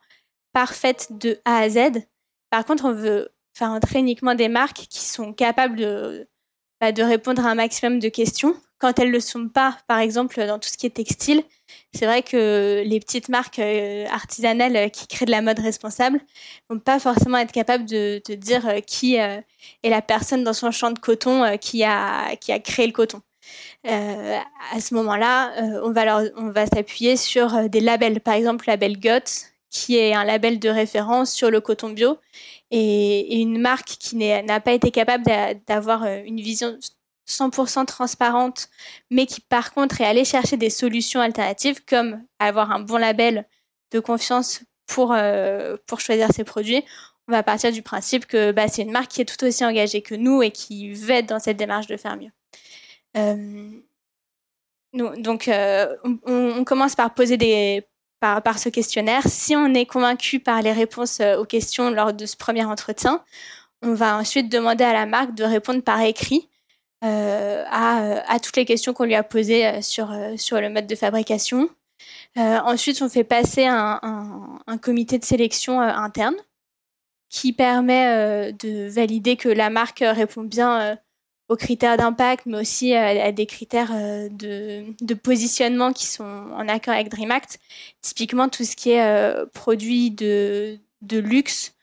S1: parfaites de A à Z. Par contre, on veut faire entrer uniquement des marques qui sont capables de bah, répondre à un maximum de questions quand elles ne le sont pas, par exemple dans tout ce qui est textile, c'est vrai que les petites marques euh, artisanales euh, qui créent de la mode responsable vont pas forcément être capables de, dire euh, qui est la personne dans son champ de coton qui a qui a créé le coton. À ce moment-là, on va va s'appuyer sur des labels, par exemple label GOTS, qui est un label de référence sur le coton bio, et, une marque qui n'a pas été capable d'avoir une vision 100% transparente, mais qui par contre est allée chercher des solutions alternatives comme avoir un bon label de confiance pour, euh, pour choisir ses produits, on va partir du principe que bah, c'est une marque qui est tout aussi engagée que nous et qui veut être dans cette démarche de faire mieux. Euh, donc, euh, on, on, commence par poser des par, ce questionnaire. Si on est convaincu par les réponses aux questions lors de ce premier entretien, on va ensuite demander à la marque de répondre par écrit euh, à, à, toutes les questions qu'on lui a posées euh, sur, euh, sur le mode de fabrication. ensuite, on fait passer un, un comité de sélection interne qui permet de valider que la marque répond bien aux critères d'impact, mais aussi à, des critères de, de, positionnement qui sont en accord avec DreamAct. Typiquement, tout ce qui est produit de, luxe,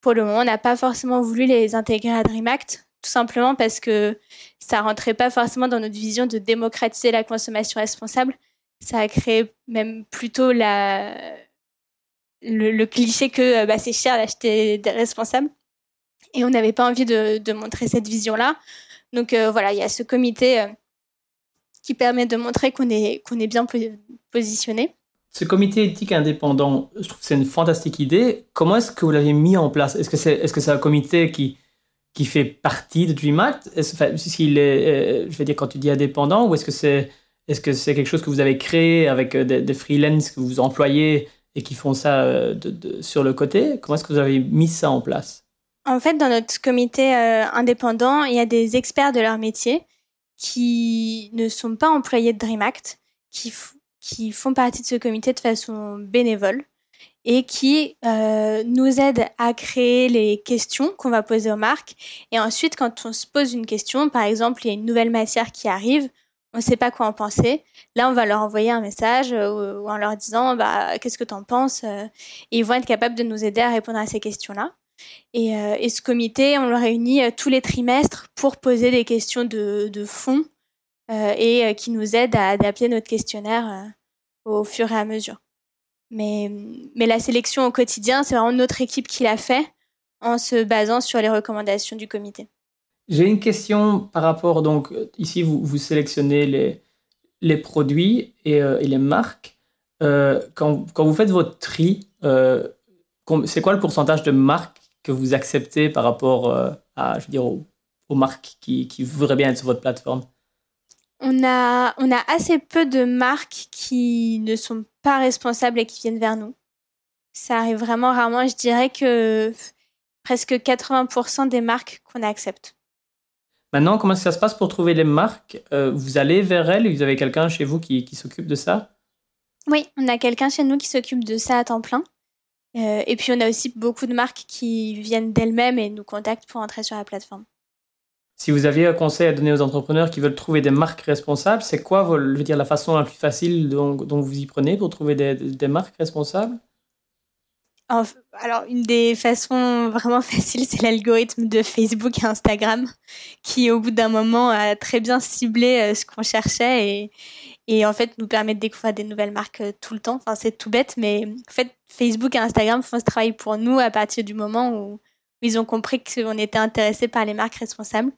S1: pour le moment, on n'a pas forcément voulu les intégrer à DreamAct tout simplement parce que ça rentrait pas forcément dans notre vision de démocratiser la consommation responsable. Ça a créé même plutôt le, cliché que bah, c'est cher d'acheter des responsables. Et on n'avait pas envie de, montrer cette vision-là. Donc euh, voilà, il y a ce comité euh, qui permet de montrer qu'on est, bien positionné.
S2: Ce comité éthique indépendant, je trouve que c'est une fantastique idée. Comment est-ce que vous l'avez mis en place? Est-ce que c'est est -ce c'est un comité qui, fait partie de DreamAct Est-ce qu'il est, euh, je vais dire, quand tu dis indépendant, ou est-ce que c'est quelque chose que vous avez créé avec des, des freelances que vous employez et qui font ça sur le côté? Comment est-ce que vous avez mis ça en place?
S1: En fait, dans notre comité indépendant, il y a des experts de leur métier qui ne sont pas employés de DreamAct, qui, qui font partie de ce comité de façon bénévole et qui euh, nous aide à créer les questions qu'on va poser aux marques. Et ensuite, quand on se pose une question, par exemple, il y a une nouvelle matière qui arrive, on ne sait pas quoi en penser. Là, on va leur envoyer un message euh, en leur disant bah, qu'est-ce que tu en penses Et ils vont être capables de nous aider à répondre à ces questions-là. Et, et, ce comité, on le réunit tous les trimestres pour poser des questions de, de fond et qui nous aident à adapter notre questionnaire au fur et à mesure. Mais, la sélection au quotidien, c'est vraiment notre équipe qui l'a fait en se basant sur les recommandations du comité.
S2: J'ai une question par rapport, donc ici vous, sélectionnez les, produits et, euh, les marques. Euh, quand, vous faites votre tri, euh, c'est quoi le pourcentage de marques que vous acceptez par rapport à, je veux dire, aux, aux marques qui, qui voudraient bien être sur votre plateforme?
S1: On a, on a assez peu de marques qui ne sont pas responsables et qui viennent vers nous. Ça arrive vraiment rarement. Je dirais que presque 80% des marques qu'on accepte.
S2: Maintenant, comment ça se passe pour trouver les marques? Euh, Vous allez vers elles Vous avez quelqu'un chez vous qui, s'occupe de ça?
S1: Oui, on a quelqu'un chez nous qui s'occupe de ça à temps plein. Euh, et puis, on a aussi beaucoup de marques qui viennent d'elles-mêmes et nous contactent pour entrer sur la plateforme.
S2: Si vous aviez un conseil à donner aux entrepreneurs qui veulent trouver des marques responsables, c'est quoi je veux dire, la façon la plus facile dont, vous y prenez pour trouver des, marques responsables?
S1: Alors, une des façons vraiment faciles, c'est l'algorithme de Facebook et Instagram, qui au bout d'un moment a très bien ciblé euh, ce qu'on cherchait et, et en fait nous permet de découvrir des nouvelles marques euh, tout le temps. Enfin, c'est tout bête, mais en fait, Facebook et Instagram font ce travail pour nous à partir du moment où ils ont compris qu'on était intéressé par les marques responsables.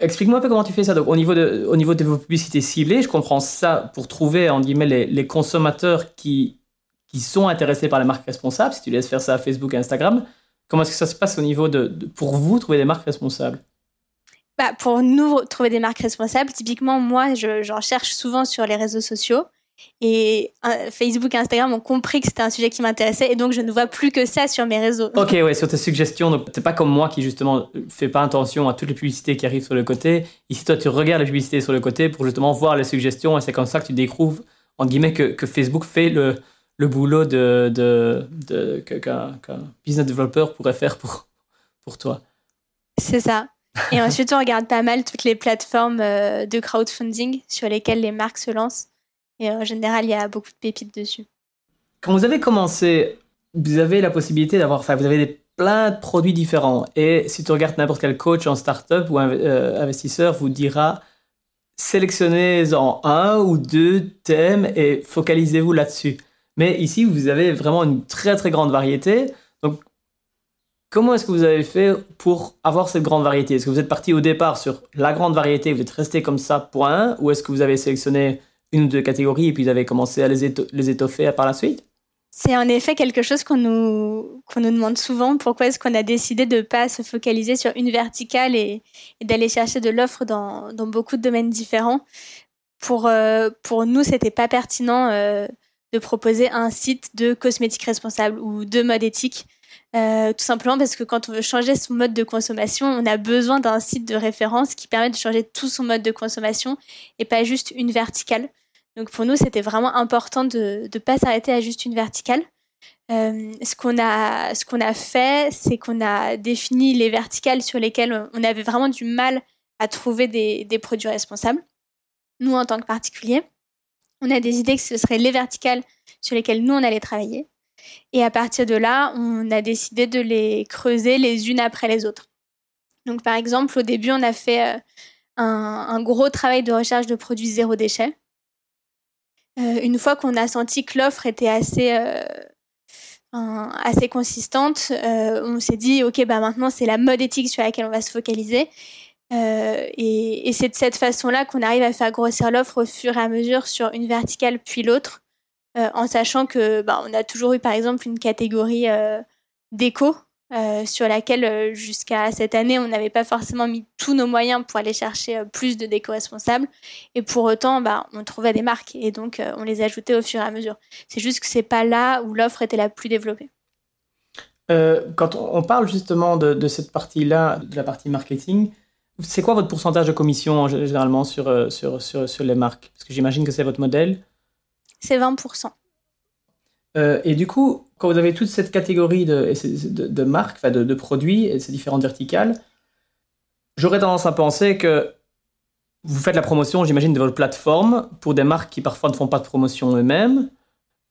S2: Explique-moi un peu comment tu fais ça. Donc, au niveau de, au niveau de vos publicités ciblées, je comprends ça pour trouver, en guillemets, les, consommateurs qui, qui sont intéressés par les marques responsables. Si tu laisses faire ça à Facebook et Instagram, comment est-ce que ça se passe au niveau de, pour vous, trouver des marques responsables?
S1: Bah, Pour nous, trouver des marques responsables, typiquement, moi, j'en cherche souvent sur les réseaux sociaux. Et euh, Facebook et Instagram ont compris que c'était un sujet qui m'intéressait et donc je ne vois plus que ça sur mes réseaux.
S2: Ok, ouais, sur tes suggestions, donc t'es pas comme moi qui justement fait pas attention à toutes les publicités qui arrivent sur le côté. Ici, toi, tu regardes les publicités sur le côté pour justement voir les suggestions et c'est comme ça que tu découvres, en guillemets, que, que Facebook fait le, le boulot de, de, de qu'un business developer pourrait faire pour, pour toi.
S1: C'est ça. Et ensuite, on regarde pas mal toutes les plateformes euh, de crowdfunding sur lesquelles les marques se lancent. Et en général, il y a beaucoup de pépites dessus.
S2: Quand vous avez commencé, vous avez la possibilité d'avoir, enfin, vous avez des, plein de produits différents. Et si tu regardes n'importe quel coach en startup ou euh, investisseur, vous dira sélectionnez-en un ou deux thèmes et focalisez-vous là-dessus. Mais ici, vous avez vraiment une très très grande variété. Donc, comment est-ce que vous avez fait pour avoir cette grande variété? Est-ce que vous êtes parti au départ sur la grande variété, vous êtes resté comme ça pour un, ou est-ce que vous avez sélectionné une ou deux catégories et puis vous avez commencé à les, étoffer par la suite?
S1: C'est en effet quelque chose qu'on nous, nous demande souvent. Pourquoi est-ce qu'on a décidé de ne pas se focaliser sur une verticale et, d'aller chercher de l'offre dans, dans, beaucoup de domaines différents? Pour, euh, pour nous, c'était pas pertinent euh, de proposer un site de cosmétiques responsables ou de mode éthique. Euh, tout simplement parce que quand on veut changer son mode de consommation, on a besoin d'un site de référence qui permet de changer tout son mode de consommation et pas juste une verticale. Donc pour nous, c'était vraiment important de ne pas s'arrêter à juste une verticale. Euh, ce qu'on a, a fait, c'est qu'on a défini les verticales sur lesquelles on avait vraiment du mal à trouver des, des produits responsables. Nous, en tant que particuliers, on a décidé que ce seraient les verticales sur lesquelles nous, on allait travailler. Et à partir de là, on a décidé de les creuser les unes après les autres. Donc, par exemple, au début, on a fait euh, un, gros travail de recherche de produits zéro déchet. Euh, une fois qu'on a senti que l'offre était assez, euh, assez consistante, on s'est dit, OK, bah maintenant, c'est la mode éthique sur laquelle on va se focaliser. et c'est de cette façon-là qu'on arrive à faire grossir l'offre au fur et à mesure sur une verticale puis l'autre, en sachant que bah, on a toujours eu, par exemple, une catégorie déco euh, sur laquelle euh, jusqu'à cette année, on n'avait pas forcément mis tous nos moyens pour aller chercher euh, plus de déco-responsables. Et pour autant, bah, on trouvait des marques et donc on les ajoutait au fur et à mesure. C'est juste que c'est pas là où l'offre était la plus développée.
S2: quand on parle justement de, de cette partie-là, de la partie marketing, c'est quoi votre pourcentage de commission généralement sur, sur, sur, sur les marques? Parce que j'imagine que c'est votre modèle.
S1: C'est 20%.
S2: et du coup, quand vous avez toute cette catégorie de, de, marques, de, de, produits et ces différentes verticales, j'aurais tendance à penser que vous faites la promotion, j'imagine, de votre plateforme pour des marques qui parfois ne font pas de promotion eux-mêmes.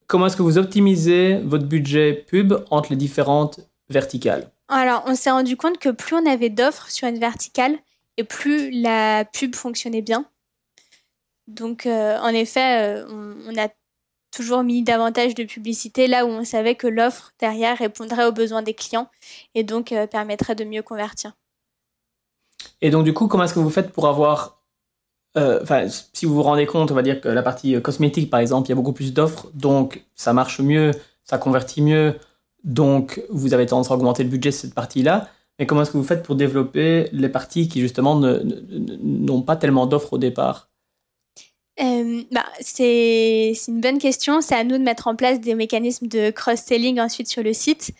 S2: Comment est-ce que vous optimisez votre budget pub entre les différentes verticales?
S1: Alors, on s'est rendu compte que plus on avait d'offres sur une verticale et plus la pub fonctionnait bien. Donc, euh, en effet, euh, on, a toujours mis davantage de publicité là où on savait que l'offre derrière répondrait aux besoins des clients et donc euh, permettrait de mieux convertir.
S2: Et donc, du coup, comment est-ce que vous faites pour avoir euh, enfin, si vous vous rendez compte, on va dire que la partie euh, cosmétique, par exemple, il y a beaucoup plus d'offres, donc ça marche mieux, ça convertit mieux, donc vous avez tendance à augmenter le budget de cette partie-là. Mais comment est-ce que vous faites pour développer les parties qui justement n'ont pas tellement d'offres au départ?
S1: Euh, bah, c'est une bonne question. C'est à nous de mettre en place des mécanismes de cross-selling ensuite sur le site.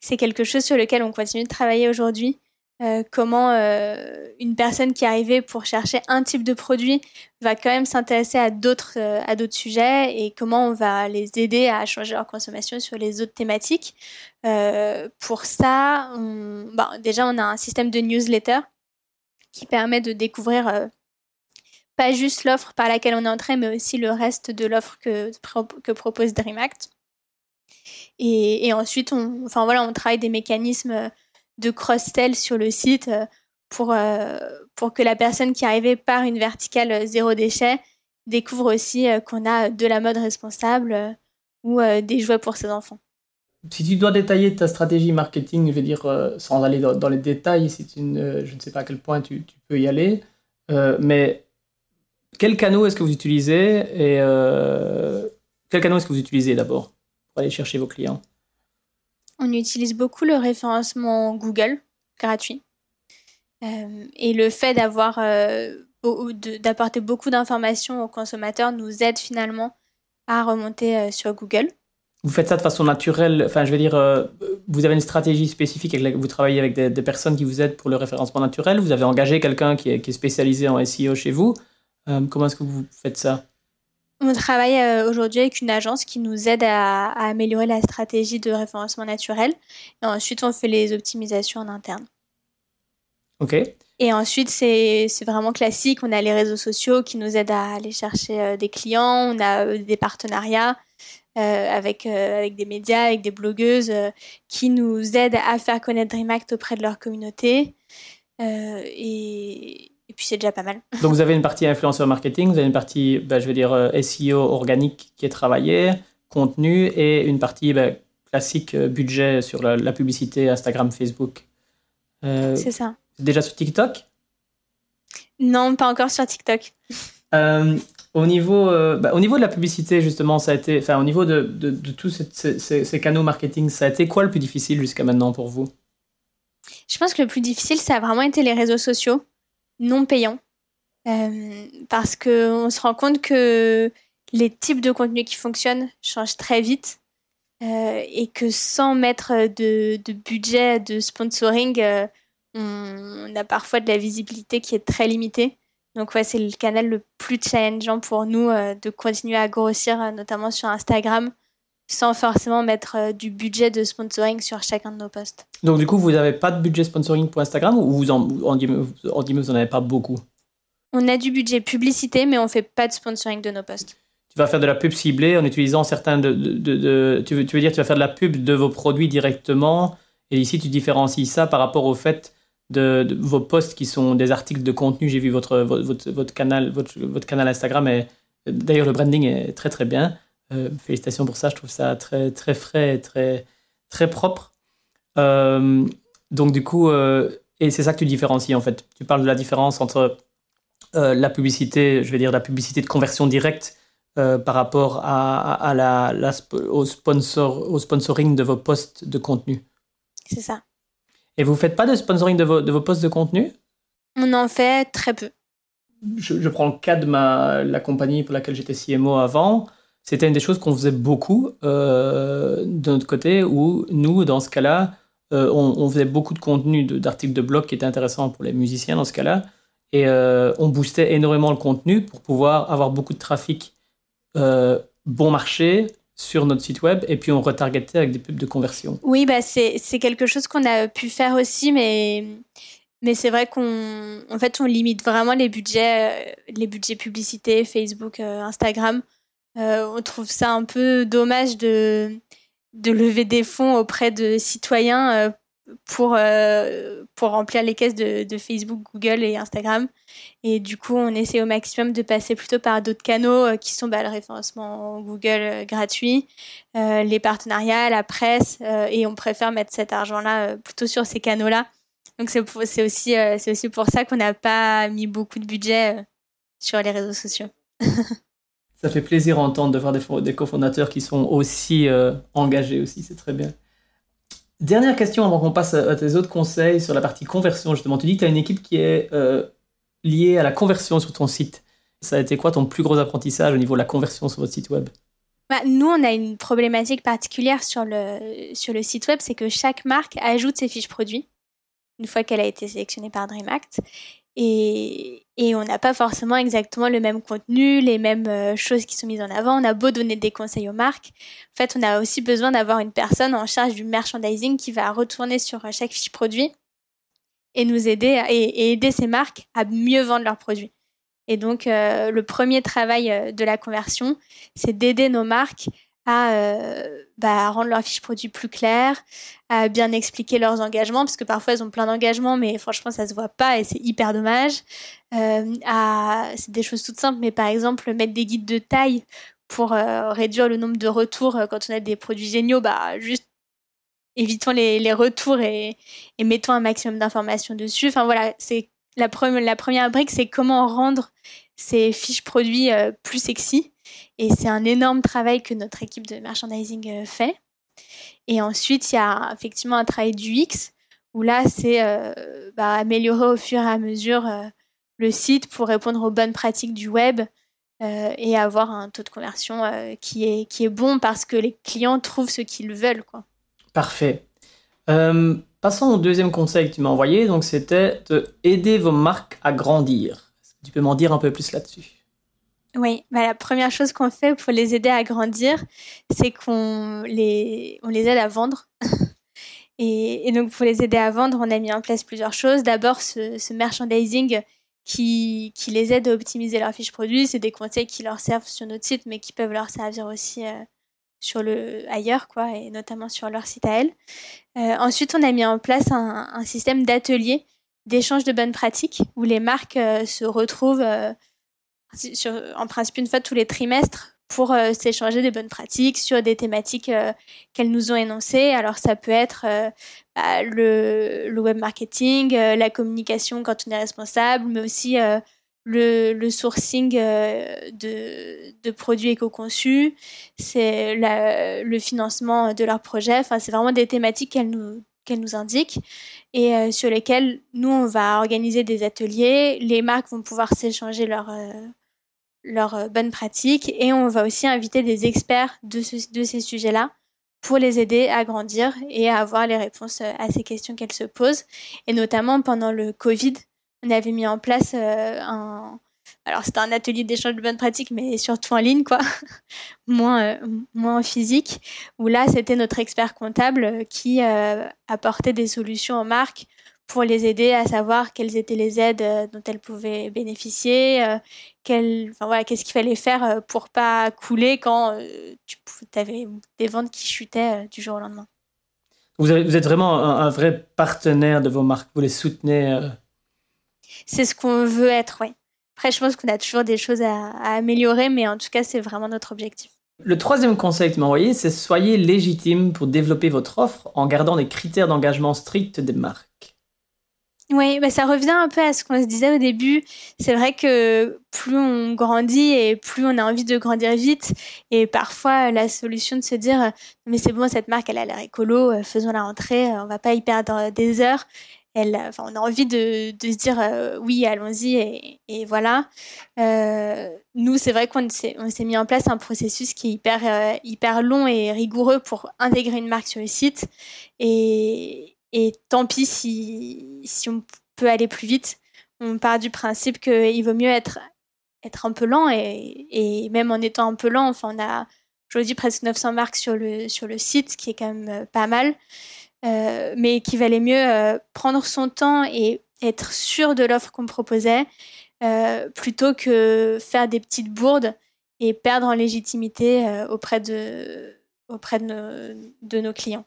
S1: C'est quelque chose sur lequel on continue de travailler aujourd'hui. Euh, comment euh, une personne qui arrivait pour chercher un type de produit va quand même s'intéresser à d'autres euh, à d'autres sujets et comment on va les aider à changer leur consommation sur les autres thématiques. pour ça, on, déjà on a un système de newsletter qui permet de découvrir pas juste l'offre par laquelle on est entré, mais aussi le reste de l'offre que, que propose DreamAct. Et, et ensuite, on, enfin voilà, on travaille des mécanismes de cross-sell sur le site euh, pour, euh, pour que la personne qui arrivait par une verticale euh, zéro déchet découvre aussi qu'on a de la mode responsable ou des jouets pour ses enfants.
S2: Si tu dois détailler ta stratégie marketing, je veux dire, sans aller dans, les détails, si une, je ne sais pas à quel point tu, tu peux y aller, mais quel canaux est-ce que vous utilisez et quel canaux est-ce que vous utilisez d'abord pour aller chercher vos clients?
S1: On utilise beaucoup le référencement Google gratuit. Euh, et le fait d'avoir euh, d'apporter beaucoup d'informations aux consommateurs nous aide finalement à remonter euh, sur Google.
S2: Vous faites ça de façon naturelle, enfin je veux dire, vous avez une stratégie spécifique, avec vous travaillez avec des, personnes qui vous aident pour le référencement naturel, vous avez engagé quelqu'un qui, qui est, spécialisé en SEO chez vous? Comment est-ce que vous faites ça?
S1: On travaille euh, aujourd'hui avec une agence qui nous aide à, améliorer la stratégie de référencement naturel. Et ensuite, on fait les optimisations en interne.
S2: OK.
S1: Et ensuite, c'est vraiment classique. On a les réseaux sociaux qui nous aident à aller chercher euh, des clients. On a euh, des partenariats avec, avec des médias, avec des blogueuses qui nous aident à faire connaître DreamAct auprès de leur communauté. et puis c'est déjà pas mal.
S2: Donc vous avez une partie influenceur marketing, vous avez une partie, bah, je veux dire, euh, SEO organique qui est travaillée, contenu, et une partie bah, classique euh, budget sur la, publicité Instagram, Facebook.
S1: Euh, c'est ça.
S2: Déjà sur TikTok?
S1: Non, pas encore sur TikTok.
S2: au, niveau, bah, au niveau de la publicité, justement, ça a été, enfin, au niveau de, de, tous ces, ces, ces, canaux marketing, ça a été quoi le plus difficile jusqu'à maintenant pour vous?
S1: Je pense que le plus difficile, ça a vraiment été les réseaux sociaux non payants. Euh, parce qu'on se rend compte que les types de contenus qui fonctionnent changent très vite euh, et que sans mettre de, budget de sponsoring, euh, on, a parfois de la visibilité qui est très limitée. Donc ouais, c'est le canal le plus challengeant pour nous de continuer à grossir, notamment sur Instagram, sans forcément mettre euh, du budget de sponsoring sur chacun de nos posts.
S2: Donc du coup, vous n'avez pas de budget sponsoring pour Instagram ou vous en, en, en, vous n'en avez pas beaucoup?
S1: On a du budget publicité, mais on ne fait pas de sponsoring de nos posts.
S2: Tu vas faire de la pub ciblée en utilisant certains de... de, tu, veux, tu veux dire tu vas faire de la pub de vos produits directement et ici tu différencies ça par rapport au fait de, vos posts qui sont des articles de contenu. J'ai vu votre, votre, votre, canal, votre, votre canal Instagram et d'ailleurs le branding est très très bien. Euh, félicitations pour ça, je trouve ça très, très frais et très, très propre. Euh, donc du coup, euh, et c'est ça que tu différencies en fait. Tu parles de la différence entre la publicité, je vais dire la publicité de conversion directe par rapport à, à, la, au, sponsor, au sponsoring de vos posts de contenu.
S1: C'est ça.
S2: Et vous faites pas de sponsoring de vos, de vos posts de contenu?
S1: On en fait très peu.
S2: Je, je, prends le cas de ma, la compagnie pour laquelle j'étais CMO avant c'était une des choses qu'on faisait beaucoup euh, de notre côté, où nous, dans ce cas-là, euh, on, faisait beaucoup de contenu d'articles de, blog qui étaient intéressants pour les musiciens dans ce cas-là, et euh, on boostait énormément le contenu pour pouvoir avoir beaucoup de trafic bon marché sur notre site web et puis on retargetait avec des pubs de conversion.
S1: Oui, bah c'est quelque chose qu'on a pu faire aussi, mais, mais c'est vrai qu'on en fait, on limite vraiment les budgets, les budgets publicité, Facebook, Instagram. Euh, on trouve ça un peu dommage de, de lever des fonds auprès de citoyens pour, euh, pour remplir les caisses de, Facebook, Google et Instagram. Et du coup, on essaie au maximum de passer plutôt par d'autres canaux euh, qui sont bah, le référencement Google euh, gratuit, les partenariats, la presse, et on préfère mettre cet argent-là plutôt sur ces canaux-là. Donc c'est aussi, c'est aussi pour ça qu'on n'a pas mis beaucoup de budget sur les réseaux sociaux.
S2: ça fait plaisir à entendre de voir des, cofondateurs qui sont aussi engagés aussi, c'est très bien. Dernière question avant qu'on passe à tes autres conseils sur la partie conversion. Justement, tu dis que tu as une équipe qui est euh, liée à la conversion sur ton site. Ça a été quoi ton plus gros apprentissage au niveau de la conversion sur votre site web?
S1: Bah, Nous, on a une problématique particulière sur le, sur le site web, c'est que chaque marque ajoute ses fiches produits une fois qu'elle a été sélectionnée par DreamAct. Et, on n'a pas forcément exactement le même contenu, les mêmes euh, choses qui sont mises en avant. On a beau donner des conseils aux marques. En fait, on a aussi besoin d'avoir une personne en charge du merchandising qui va retourner sur euh, chaque fiche produit et nous aider et, aider ces marques à mieux vendre leurs produits. Et donc, euh, le premier travail de la conversion, c'est d'aider nos marques à, euh, bah, rendre leurs fiches produits plus claires, à bien expliquer leurs engagements, parce que parfois elles ont plein d'engagements, mais franchement ça se voit pas et c'est hyper dommage. Euh, à... C'est des choses toutes simples, mais par exemple mettre des guides de taille pour euh, réduire le nombre de retours quand on a des produits géniaux, bah juste évitons les, les retours et, et, mettons un maximum d'informations dessus. Enfin voilà, c'est la, la première brique, c'est comment rendre ces fiches produits plus sexy et c'est un énorme travail que notre équipe de merchandising euh, fait. Et ensuite, il y a effectivement un travail du X, où là, c'est euh, bah, améliorer au fur et à mesure euh, le site pour répondre aux bonnes pratiques du web et avoir un taux de conversion qui, est, qui est bon parce que les clients trouvent ce qu'ils veulent. Quoi.
S2: Parfait. passons au deuxième conseil que tu m'as envoyé, donc c'était d'aider vos marques à grandir. Tu peux m'en dire un peu plus là-dessus?
S1: Oui, bah, la première chose qu'on fait pour les aider à grandir, c'est qu'on les, on les aide à vendre. et, donc, pour les aider à vendre, on a mis en place plusieurs choses. D'abord, ce, merchandising qui, qui, les aide à optimiser leurs fiches produits. C'est des conseils qui leur servent sur notre site, mais qui peuvent leur servir aussi euh, sur le, ailleurs, quoi, et notamment sur leur site à elles. Euh, ensuite, on a mis en place un, système d'ateliers d'échange de bonnes pratiques où les marques euh, se retrouvent en principe une fois tous les trimestres pour euh, s'échanger des bonnes pratiques sur des thématiques euh, qu'elles nous ont énoncées. Alors ça peut être euh, bah, le, le, web marketing, la communication quand on est responsable, mais aussi le, le, sourcing de, de, produits éco-conçus, c'est le financement de leurs projets. Enfin, c'est vraiment des thématiques qu'elles nous, qu'elles nous indiquent et sur lesquelles nous, on va organiser des ateliers. Les marques vont pouvoir s'échanger leurs leurs euh, bonnes pratiques et on va aussi inviter des experts de, ces sujets-là pour les aider à grandir et à avoir les réponses euh, à ces questions qu'elles se posent. Et notamment pendant le Covid, on avait mis en place euh, un... Alors c'était un atelier d'échange de bonnes pratiques, mais surtout en ligne, quoi, moins, moins en physique, où là c'était notre expert comptable qui apportait des solutions aux marques pour les aider à savoir quelles étaient les aides euh, dont elles pouvaient bénéficier, euh, enfin, voilà, qu'est-ce qu'il fallait faire euh, pour pas couler quand tu avais des ventes qui chutaient du jour au lendemain.
S2: Vous, vous êtes vraiment un, vrai partenaire de vos marques, vous les soutenez.
S1: C'est ce qu'on veut être, oui. Après, je pense qu'on a toujours des choses à, à améliorer, mais en tout cas, c'est vraiment notre objectif.
S2: Le troisième conseil que tu m'as envoyé, c'est soyez légitime pour développer votre offre en gardant des critères d'engagement stricts des marques.
S1: Oui, bah ça revient un peu à ce qu'on se disait au début. C'est vrai que plus on grandit et plus on a envie de grandir vite. Et parfois, la solution de se dire, mais c'est bon, cette marque, elle a l'air écolo, euh, faisons la rentrée, euh, on va pas y perdre des heures. On a envie de, se dire, euh, oui, allons-y, et, voilà. Euh, nous, c'est vrai qu'on s'est, mis en place un processus qui est hyper, hyper long et rigoureux pour intégrer une marque sur le site. Et, tant pis si, on peut aller plus vite. On part du principe qu'il vaut mieux être, un peu lent et, même en étant un peu lent, enfin, on a, aujourd'hui presque 900 marques sur le site, ce qui est quand même pas mal. Mais qu'il valait mieux prendre son temps et être sûr de l'offre qu'on proposait plutôt que faire des petites bourdes et perdre en légitimité auprès de, auprès de nos clients.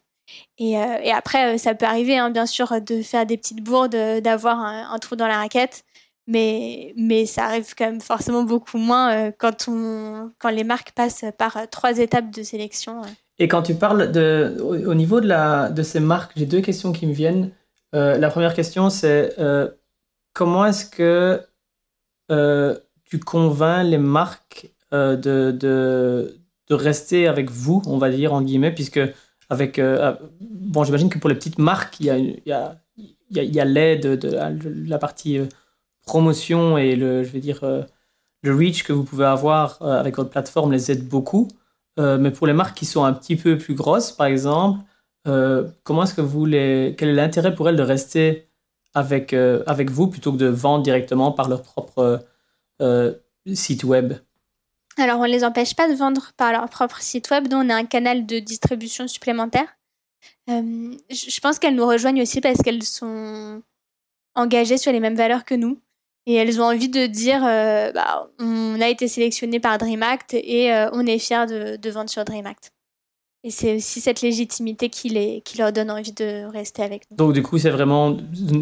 S1: Et, euh, après, euh, ça peut arriver, hein, bien sûr, de faire des petites bourdes, euh, d'avoir un, trou dans la raquette, mais, mais ça arrive quand même forcément beaucoup moins quand, on, quand les marques passent par trois étapes de sélection.
S2: Et quand tu parles de, au, niveau de, la, de ces marques, j'ai deux questions qui me viennent. la première question, c'est comment est-ce que tu convaincs les marques de, de, de rester avec vous, on va dire, en guillemets, puisque avec. Euh, ah, bon, j'imagine que pour les petites marques, il y a, il y a, y a l'aide de, la partie euh, promotion et le, je vais dire, euh, le reach que vous pouvez avoir avec votre plateforme les aide beaucoup. Mais pour les marques qui sont un petit peu plus grosses, par exemple, comment est-ce que vous les. Quel est l'intérêt pour elles de rester avec, avec vous plutôt que de vendre directement par leur propre site web?
S1: Alors, on ne les empêche pas de vendre par leur propre site web, dont on a un canal de distribution supplémentaire. Euh, je pense qu'elles nous rejoignent aussi parce qu'elles sont engagées sur les mêmes valeurs que nous. Et elles ont envie de dire euh, bah, on a été sélectionné par DreamAct et euh, on est fiers de, vendre sur DreamAct. Et c'est aussi cette légitimité qui, les, qui leur donne envie de rester avec nous.
S2: Donc, du coup, c'est vraiment.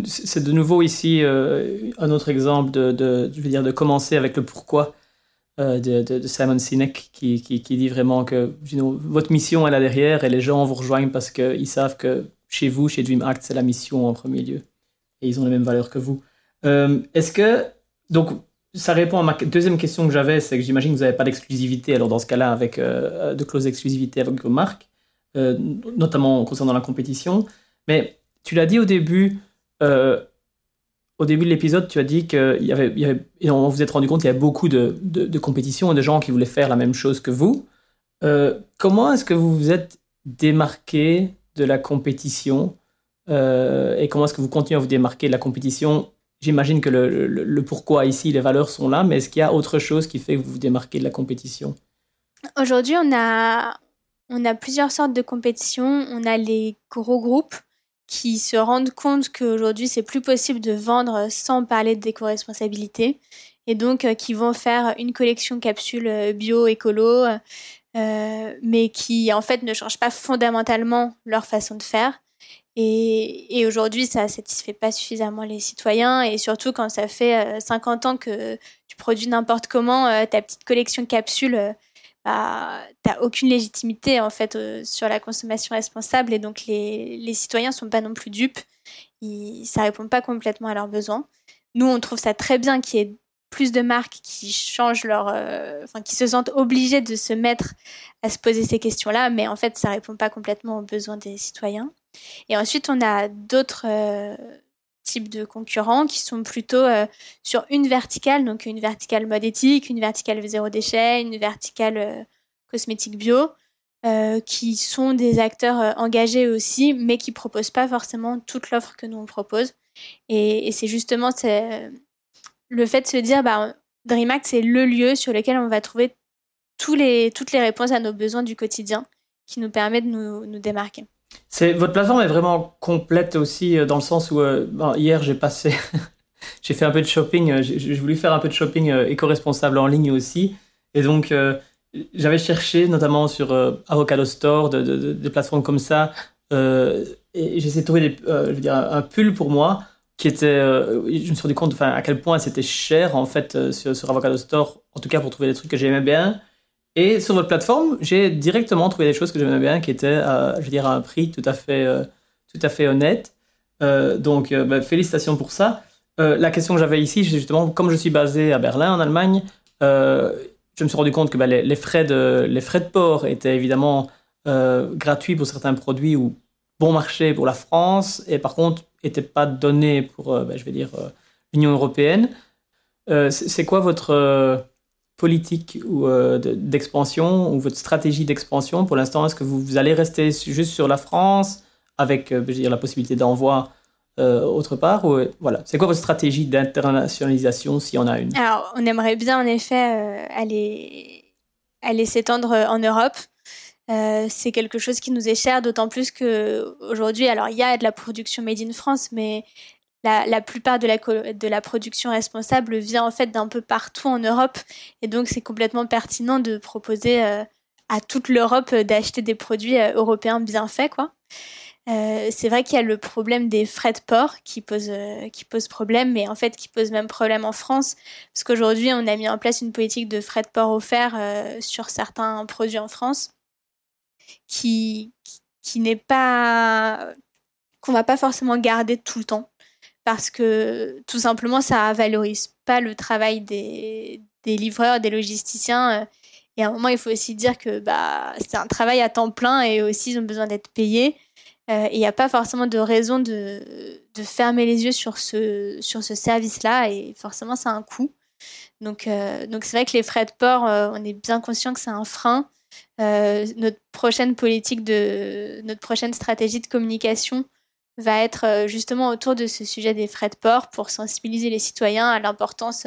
S2: C'est de nouveau ici un autre exemple de, je veux dire, de commencer avec le pourquoi euh, de, Simon Sinek qui, qui, dit vraiment que votre mission est là derrière et les gens vous rejoignent parce qu'ils savent que chez vous, chez Dream Act, c'est la mission en premier lieu. Et ils ont les mêmes valeurs que vous. Euh, est-ce que. Donc, ça répond à ma deuxième question que j'avais, c'est que j'imagine que vous n'avez pas d'exclusivité, alors dans ce cas-là, avec euh, de clauses d'exclusivité avec vos marques, notamment concernant la compétition. Mais tu l'as dit au début, au début de l'épisode, tu as dit qu'il y avait, et on vous êtes rendu compte qu'il y avait beaucoup de, de, compétitions et de gens qui voulaient faire la même chose que vous. Euh, comment est-ce que vous vous êtes démarqué de la compétition euh, et comment est-ce que vous continuez à vous démarquer de la compétition J'imagine que le, pourquoi ici, les valeurs sont là, mais est-ce qu'il y a autre chose qui fait que vous vous démarquez de la compétition?
S1: Aujourd'hui, on a, plusieurs sortes de compétitions. On a les gros groupes qui se rendent compte qu'aujourd'hui c'est plus possible de vendre sans parler d'éco-responsabilité et donc euh, qui vont faire une collection capsule euh, bio écolo euh, mais qui en fait ne changent pas fondamentalement leur façon de faire et, aujourd'hui ça satisfait pas suffisamment les citoyens et surtout quand ça fait 50 ans que tu produis n'importe comment ta petite collection capsule bah, tu n'as aucune légitimité en fait euh, sur la consommation responsable et donc les, les citoyens sont pas non plus dupes. Ils, ça répond pas complètement à leurs besoins. Nous, on trouve ça très bien qu'il y ait plus de marques qui changent leur, euh, qui se sentent obligées de se mettre à se poser ces questions-là, mais en fait, ça répond pas complètement aux besoins des citoyens. Et ensuite, on a d'autres euh, types de concurrents qui sont plutôt euh, sur une verticale, donc une verticale mode éthique, une verticale zéro déchet, une verticale euh, cosmétique bio, qui sont des acteurs engagés aussi, mais qui proposent pas forcément toute l'offre que nous on propose. Et, c'est justement le fait de se dire, bah, DreamAct, c'est le lieu sur lequel on va trouver toutes les réponses à nos besoins du quotidien qui nous permet de nous démarquer.
S2: C'est votre plateforme est vraiment complète aussi euh, dans le sens où euh, hier j'ai passé, j'ai fait un peu de shopping, euh, j'ai voulu faire un peu de shopping éco-responsable en ligne aussi, et donc j'avais cherché notamment sur Avocado Store, de, des plateformes comme ça, et essayé de trouver je veux dire, un, pull pour moi qui était, je me suis rendu compte, à quel point c'était cher en fait sur Avocado Store, en tout cas pour trouver des trucs que j'aimais bien. Et sur votre plateforme, j'ai directement trouvé des choses que j'aimais bien, qui étaient, je veux dire, à un prix tout à fait, euh, tout à fait honnête. Euh, donc, euh, bah, félicitations pour ça. la question que j'avais ici, justement, comme je suis basé à Berlin, en Allemagne, je me suis rendu compte que bah, les, frais de, les frais de port étaient évidemment gratuits pour certains produits ou bon marché pour la France, et par contre, n'étaient pas donnés pour, bah, je vais dire, l'Union européenne. C'est quoi votre politique ou euh, d'expansion ou votre stratégie d'expansion pour l'instant Est-ce que vous, allez rester juste sur la France avec euh, dire, la possibilité d'envoi euh, autre part ou, voilà. C'est quoi votre stratégie d'internationalisation s'il y en a une?
S1: Alors, on aimerait bien en effet aller allait s'étendre en Europe. c'est quelque chose qui nous est cher, d'autant plus que aujourd'hui, alors il y a de la production made in France, mais la, plupart de la, production responsable vient en fait d'un peu partout en Europe, et donc c'est complètement pertinent de proposer à toute l'Europe d'acheter des produits européens bien faits, quoi. Euh, c'est vrai qu'il y a le problème des frais de port qui pose, euh, qui pose problème, mais en fait qui pose même problème en France, parce qu'aujourd'hui on a mis en place une politique de frais de port offerts euh, sur certains produits en France, qui, qui n'est pas qu'on va pas forcément garder tout le temps, parce que tout simplement ça valorise pas le travail des, des livreurs, des logisticiens. et à un moment, il faut aussi dire que bah, c'est un travail à temps plein et aussi ils ont besoin d'être payés. Euh, il n'y a pas forcément de raison de, de, fermer les yeux sur ce, sur ce service-là et forcément, ça a un coût. Donc, euh, donc c'est vrai que les frais de port, euh, on est bien conscient que c'est un frein. notre prochaine politique de notre prochaine stratégie de communication va être justement autour de ce sujet des frais de port pour sensibiliser les citoyens à l'importance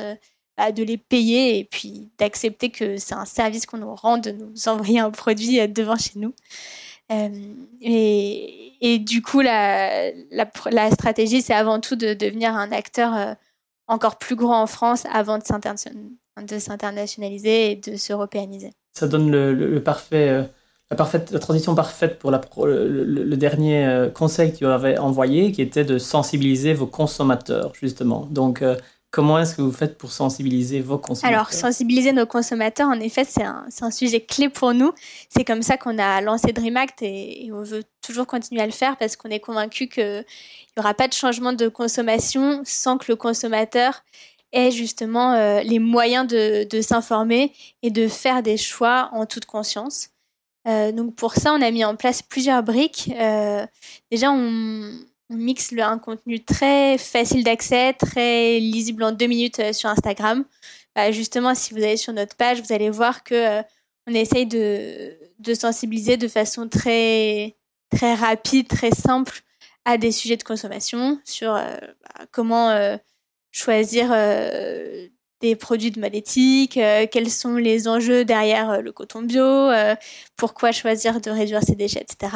S1: bah, de les payer et puis d'accepter que c'est un service qu'on nous rend de nous envoyer un produit devant chez nous. Euh, et, et, du coup, la, la, stratégie, c'est avant tout de devenir un acteur euh, encore plus grand en France avant de s'internationaliser et de s'européaniser.
S2: Ça donne le, parfait, euh, la, transition parfaite pour le, dernier conseil que tu avais envoyé, qui était de sensibiliser vos consommateurs, justement. Donc, Comment est-ce que vous faites pour sensibiliser vos consommateurs?
S1: Alors, sensibiliser nos consommateurs, en effet, c'est un, un, sujet clé pour nous. C'est comme ça qu'on a lancé Dream Act et, on veut toujours continuer à le faire parce qu'on est convaincu qu'il n'y aura pas de changement de consommation sans que le consommateur ait justement euh, les moyens de, de s'informer et de faire des choix en toute conscience. Euh, donc pour ça, on a mis en place plusieurs briques. Euh, déjà, on, mixe un contenu très facile d'accès, très lisible en deux minutes euh, sur Instagram. Bah, justement, si vous allez sur notre page, vous allez voir que on essaye de, sensibiliser de façon très, très rapide, très simple à des sujets de consommation sur bah, comment choisir des produits de mode éthique, quels sont les enjeux derrière le coton bio, pourquoi choisir de réduire ses déchets, etc.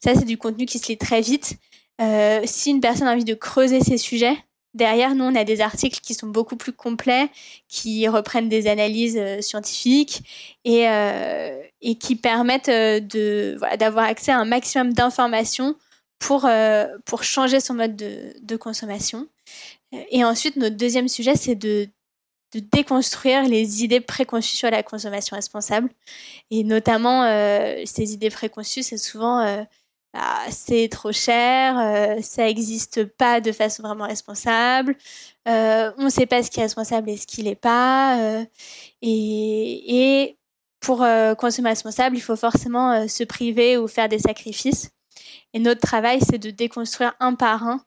S1: Ça, c'est du contenu qui se lit très vite. Euh, si une personne a envie de creuser ces sujets, derrière, nous, on a des articles qui sont beaucoup plus complets, qui reprennent des analyses euh, scientifiques et, euh, qui permettent de, d'avoir accès à un maximum d'informations pour, pour changer son mode de, de, consommation. Et ensuite, notre deuxième sujet, c'est de, de déconstruire les idées préconçues sur la consommation responsable. Et notamment, ces idées préconçues, c'est souvent bah, c'est trop cher, euh, ça n'existe pas de façon vraiment responsable, euh, on ne sait pas ce qui est responsable et ce qui l'est pas. Euh, et, et, pour consommer responsable, il faut forcément se priver ou faire des sacrifices. Et notre travail, c'est de déconstruire un par un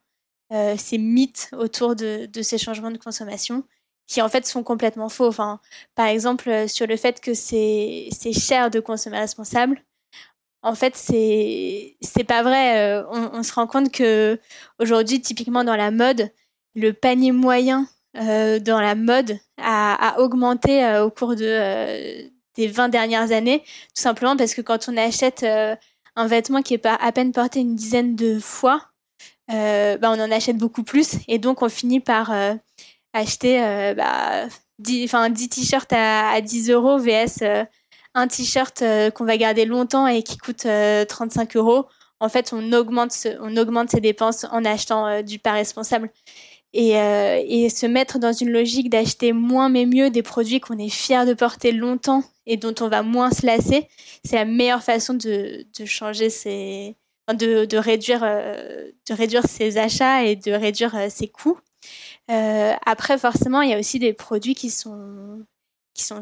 S1: ces mythes autour de, ces changements de consommation qui en fait sont complètement faux. Enfin, par exemple, sur le fait que c'est cher de consommer responsable, en fait, c'est c'est pas vrai. Euh, on, se rend compte que aujourd'hui, typiquement dans la mode, le panier moyen euh, dans la mode a, augmenté euh, au cours de des 20 dernières années, tout simplement parce que quand on achète un vêtement qui est pas à peine porté une dizaine de fois, bah, on en achète beaucoup plus et donc on finit par acheter bah, 10, 10 t-shirts à, à 10 euros vs un t-shirt euh, qu'on va garder longtemps et qui coûte 35 euh, euros, en fait, on augmente, on augmente ses dépenses en achetant euh, du pas responsable. Et, et, se mettre dans une logique d'acheter moins mais mieux des produits qu'on est fier de porter longtemps et dont on va moins se lasser, c'est la meilleure façon de, de changer ses, de, de, réduire, de réduire ses achats et de réduire ses coûts. Après, forcément, il y a aussi des produits qui sont, qui sont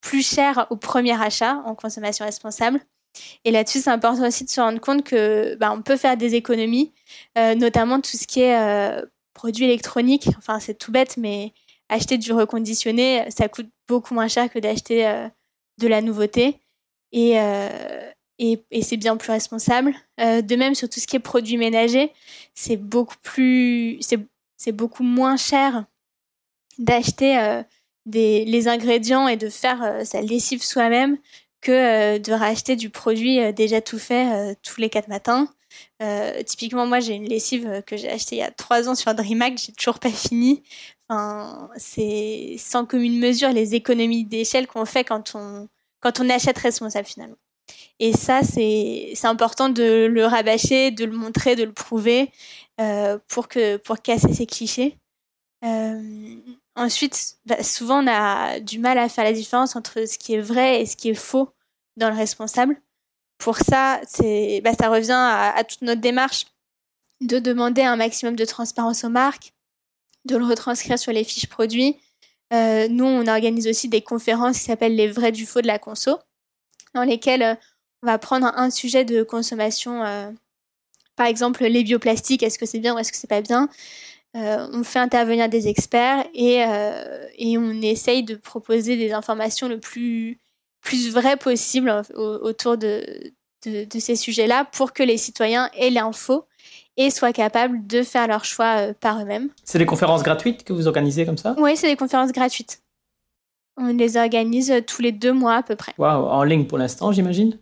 S1: plus cher au premier achat en consommation responsable. Et là-dessus, c'est important aussi de se rendre compte que bah, on peut faire des économies, euh, notamment tout ce qui est euh, produits électroniques. Enfin, c'est tout bête, mais acheter du reconditionné, ça coûte beaucoup moins cher que d'acheter euh, de la nouveauté. Et, et, et c'est bien plus responsable. de même, sur tout ce qui est produits ménagers, c'est beaucoup plus, beaucoup moins cher d'acheter des, les ingrédients et de faire sa lessive soi-même que de racheter du produit déjà tout fait tous les quatre matins. typiquement, moi, j'ai une lessive que j'ai achetée il y a trois ans sur DreamHack, j'ai toujours pas fini. Enfin, c'est sans commune mesure les économies d'échelle qu'on fait quand on, quand on achète responsable finalement. Et ça, c'est important de le rabâcher, de le montrer, de le prouver euh, pour, que, pour casser ces clichés. Euh, ensuite, bah, souvent, on a du mal à faire la différence entre ce qui est vrai et ce qui est faux dans le responsable. Pour ça, bah, ça revient à, toute notre démarche de demander un maximum de transparence aux marques, de le retranscrire sur les fiches produits. Euh, nous, on organise aussi des conférences qui s'appellent les vrais du faux de la conso, dans lesquelles on va prendre un sujet de consommation, par exemple les bioplastiques, est-ce que c'est bien ou est-ce que c'est pas bien? On fait intervenir des experts et, et, on essaye de proposer des informations le plus, plus vraies possible autour de, de, de ces sujets-là pour que les citoyens aient l'info et soient capables de faire leur choix euh, par eux-mêmes.
S2: C'est des conférences gratuites que vous organisez comme ça?
S1: Oui, c'est des conférences gratuites. On les organise euh, tous les deux mois à peu près.
S2: Waouh, en ligne pour l'instant, j'imagine?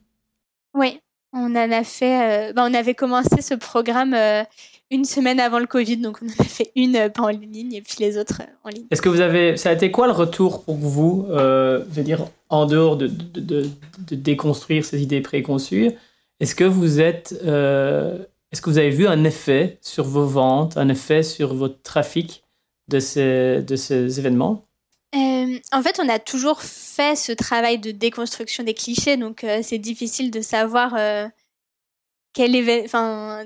S1: Oui, on en a fait. Euh, bah, on avait commencé ce programme une semaine avant le Covid, donc on en a fait une pas en ligne et puis les autres en ligne.
S2: Est-ce que vous avez. Ça a été quoi le retour pour vous Je veux dire, en dehors de, de, de, de déconstruire ces idées préconçues, est-ce que vous êtes est-ce que vous avez vu un effet sur vos ventes, un effet sur votre trafic de ces, de ces événements?
S1: Euh, en fait, on a toujours fait ce travail de déconstruction des clichés, donc euh, c'est difficile de savoir euh, quel enfin,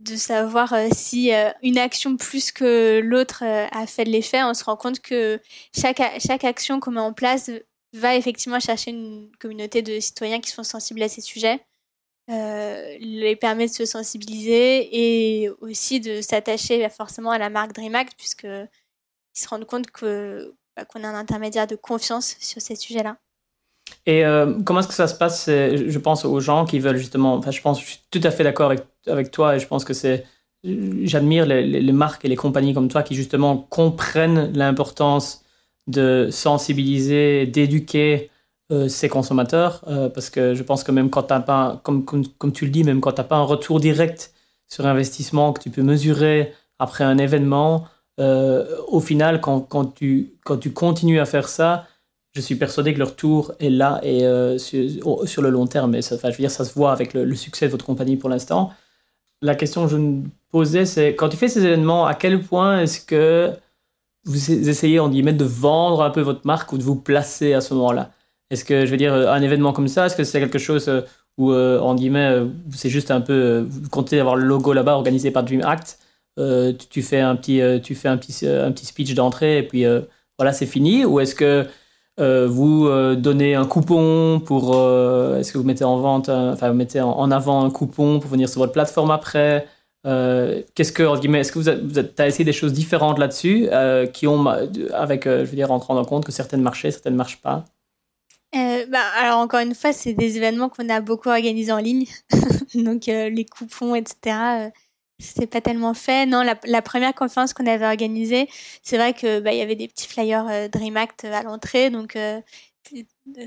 S1: de savoir si une action plus que l'autre a fait de l'effet. On se rend compte que chaque, chaque action qu'on met en place va effectivement chercher une communauté de citoyens qui sont sensibles à ces sujets. Les permet de se sensibiliser et aussi de s'attacher forcément à la marque DreamAct puisqu'ils se rendent compte que qu'on a un intermédiaire de confiance sur ces sujets-là.
S2: Et euh, comment est-ce que ça se passe Je pense aux gens qui veulent justement. Enfin, je pense, je suis tout à fait d'accord avec, toi et je pense que c'est. J'admire les, marques et les compagnies comme toi qui justement comprennent l'importance de sensibiliser, d'éduquer euh, ces consommateurs, euh, parce que je pense que même quand tu pas, comme, comme, comme, tu le dis, même quand tu n'as pas un retour direct sur investissement que tu peux mesurer après un événement, euh, au final, quand, tu, quand tu continues à faire ça, je suis persuadé que le retour est là et sur, sur, le long terme. Et ça, je veux dire, ça se voit avec le, succès de votre compagnie pour l'instant. La question que je me posais, c'est quand tu fais ces événements, à quel point est-ce que vous essayez, en guillemets, de vendre un peu votre marque ou de vous placer à ce moment-là? Est-ce que, je veux dire, un événement comme ça, est-ce que c'est quelque chose euh, où, euh, en guillemets, euh, c'est juste un peu, vous comptez avoir le logo là-bas organisé par Dream Act, tu, fais un petit, tu fais un petit, un petit speech d'entrée et puis voilà, c'est fini Ou est-ce que vous donnez un coupon pour, est-ce que vous mettez en vente, enfin, vous mettez en, avant un coupon pour venir sur votre plateforme après qu'est-ce que, en guillemets, est-ce que vous, avez essayé des choses différentes là-dessus qui ont, avec, je veux dire, en rendant compte que certaines marchaient, certaines ne marchent pas?
S1: Euh, bah, alors encore une fois, c'est des événements qu'on a beaucoup organisés en ligne, donc euh, les coupons, etc. Euh, c'est pas tellement fait. Non, la, première conférence qu'on avait organisée, c'est vrai que bah, il y avait des petits flyers euh, Dream Act à l'entrée, donc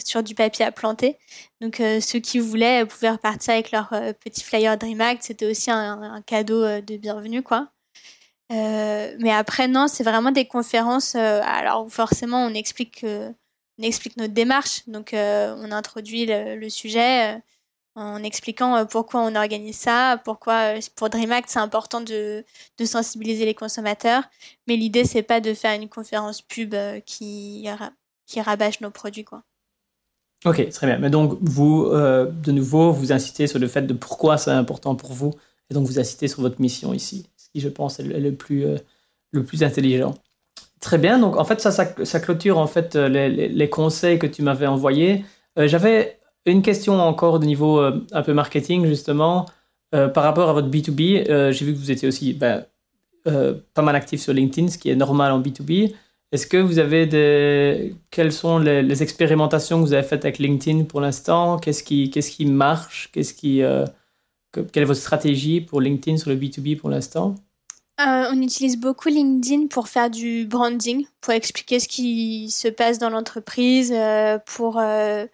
S1: sur du papier à planter. Donc ceux qui voulaient pouvaient repartir avec leur petit flyer Dream Act. C'était aussi un, cadeau de bienvenue, quoi. mais après, non, c'est vraiment des conférences. alors forcément, on explique que on explique notre démarche. Donc, euh, on introduit le, sujet euh, en expliquant euh, pourquoi on organise ça, pourquoi pour DreamAct c'est important de, sensibiliser les consommateurs. Mais l'idée c'est pas de faire une conférence pub qui, qui rabâche nos produits, quoi.
S2: Ok, très bien. Mais donc vous, de nouveau, vous incitez sur le fait de pourquoi c'est important pour vous, et donc vous incitez sur votre mission ici, ce qui je pense est le, plus, intelligent. Très bien. Donc, en fait, ça, clôture en fait euh, les, conseils que tu m'avais envoyés. Euh, j'avais une question encore de niveau euh, un peu marketing, justement, par rapport à votre B2B. J'ai vu que vous étiez aussi ben, pas mal actif sur LinkedIn, ce qui est normal en B2B. Est-ce que vous avez des... Quelles sont les, expérimentations que vous avez faites avec LinkedIn pour l'instant? Qu'est-ce qui, qu'est-ce qui marche? Qu'est-ce qui... Quelle est votre stratégie pour LinkedIn sur le B2B pour l'instant?
S1: Euh, on utilise beaucoup LinkedIn pour faire du branding, pour expliquer ce qui se passe dans l'entreprise, euh, pour, euh,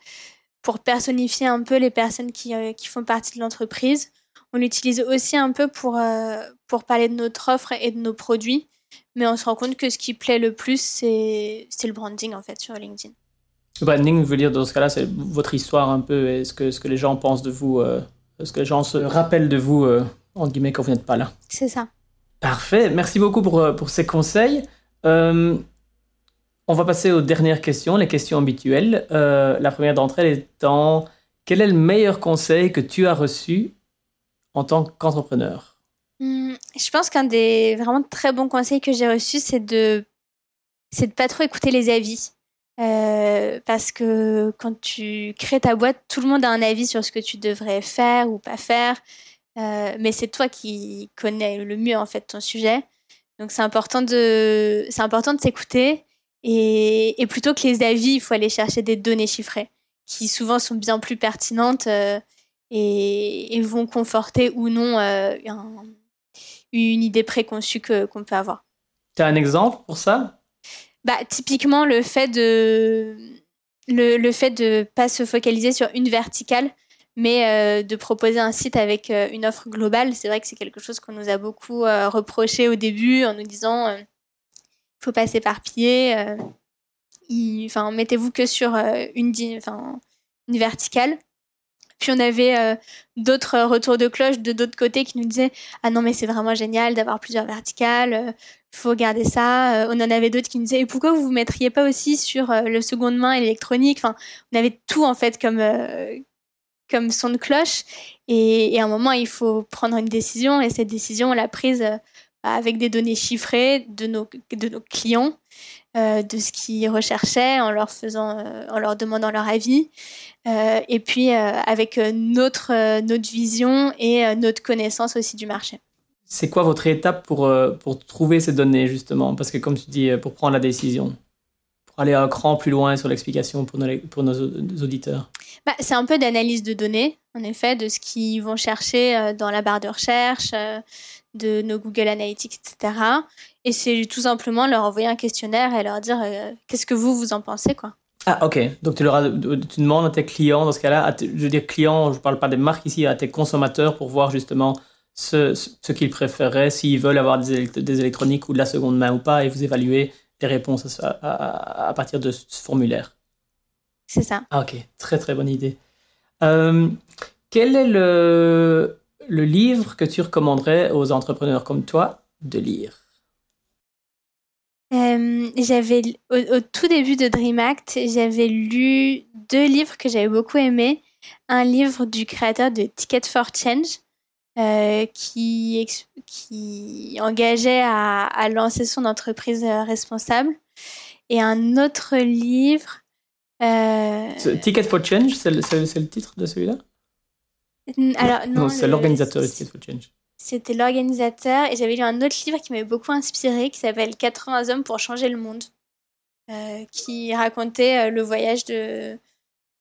S1: pour personnifier un peu les personnes qui, qui font partie de l'entreprise. On l'utilise aussi un peu pour, pour parler de notre offre et de nos produits, mais on se rend compte que ce qui plaît le plus, c'est le branding en fait sur LinkedIn.
S2: Le branding veut dire dans ce cas-là, c'est votre histoire un peu, et ce que, ce que les gens pensent de vous, ce que les gens se rappellent de vous, en guillemets, quand vous n'êtes pas là.
S1: C'est ça.
S2: Parfait, merci beaucoup pour, euh, pour ces conseils. Euh, on va passer aux dernières questions, les questions habituelles. Euh, la première d'entre elles étant, quel est le meilleur conseil que tu as reçu en tant qu'entrepreneur?
S1: Hmm, Je pense qu'un des vraiment très bons conseils que j'ai reçus, c'est de c'est de pas trop écouter les avis. parce que quand tu crées ta boîte, tout le monde a un avis sur ce que tu devrais faire ou pas faire. Euh, mais c'est toi qui connais le mieux en fait ton sujet. Donc c'est important de c'est important de s'écouter et, et, plutôt que les avis, il faut aller chercher des données chiffrées qui souvent sont bien plus pertinentes euh, et, et, vont conforter ou non euh, une idée préconçue que qu'on peut avoir.
S2: Tu as un exemple pour ça?
S1: Bah typiquement le fait de le, le fait de pas se focaliser sur une verticale mais euh, de proposer un site avec une offre globale, c'est vrai que c'est quelque chose qu'on nous a beaucoup reproché au début en nous disant faut pas s'éparpiller. Enfin, mettez-vous que sur une, une verticale. Puis on avait d'autres retours de cloche de d'autres côtés qui nous disaient ah non mais c'est vraiment génial d'avoir plusieurs verticales, il faut garder ça. on en avait d'autres qui nous disaient et pourquoi vous vous mettriez pas aussi sur le seconde main électronique. Enfin, on avait tout en fait comme comme son de cloche. Et, à un moment, il faut prendre une décision. Et cette décision, on l'a prise euh, avec des données chiffrées de nos, de nos clients, euh, de ce qu'ils recherchaient, en leur, faisant, euh, en leur demandant leur avis. et puis avec notre, notre vision et notre connaissance aussi du marché.
S2: C'est quoi votre étape pour, pour trouver ces données, justement? Parce que comme tu dis, pour prendre la décision pour aller un cran plus loin sur l'explication pour nos, pour nos auditeurs
S1: bah, C'est un peu d'analyse de données, en effet, de ce qu'ils vont chercher euh, dans la barre de recherche, euh, de nos Google Analytics, etc. Et c'est tout simplement leur envoyer un questionnaire et leur dire euh, qu'est-ce que vous, vous en pensez, quoi.
S2: Ah, ok. Donc, tu, leur tu demandes à tes clients, dans ce cas-là, je veux dire clients, je ne parle pas des marques ici, à tes consommateurs pour voir justement ce, ce qu'ils préféraient, s'ils veulent avoir des, des, électroniques ou de la seconde main ou pas, et vous évaluer les réponses à, à, partir de ce formulaire.
S1: C'est ça.
S2: Ah, ok, très très bonne idée. Euh, quel est le, le livre que tu recommanderais aux entrepreneurs comme toi de lire?
S1: Euh, j'avais au, tout début de Dream Act, j'avais lu deux livres que j'avais beaucoup aimés. Un livre du créateur de Ticket for Change, euh, qui, qui engageait à, à, lancer son entreprise euh, responsable. Et un autre livre.
S2: Euh... Ticket for Change, c'est le, le, titre de celui-là?
S1: Alors, non,
S2: c'est l'organisateur de Ticket for Change.
S1: C'était l'organisateur. Et j'avais lu un autre livre qui m'avait beaucoup inspiré, qui s'appelle 80 hommes pour changer le monde, euh, qui racontait le voyage de,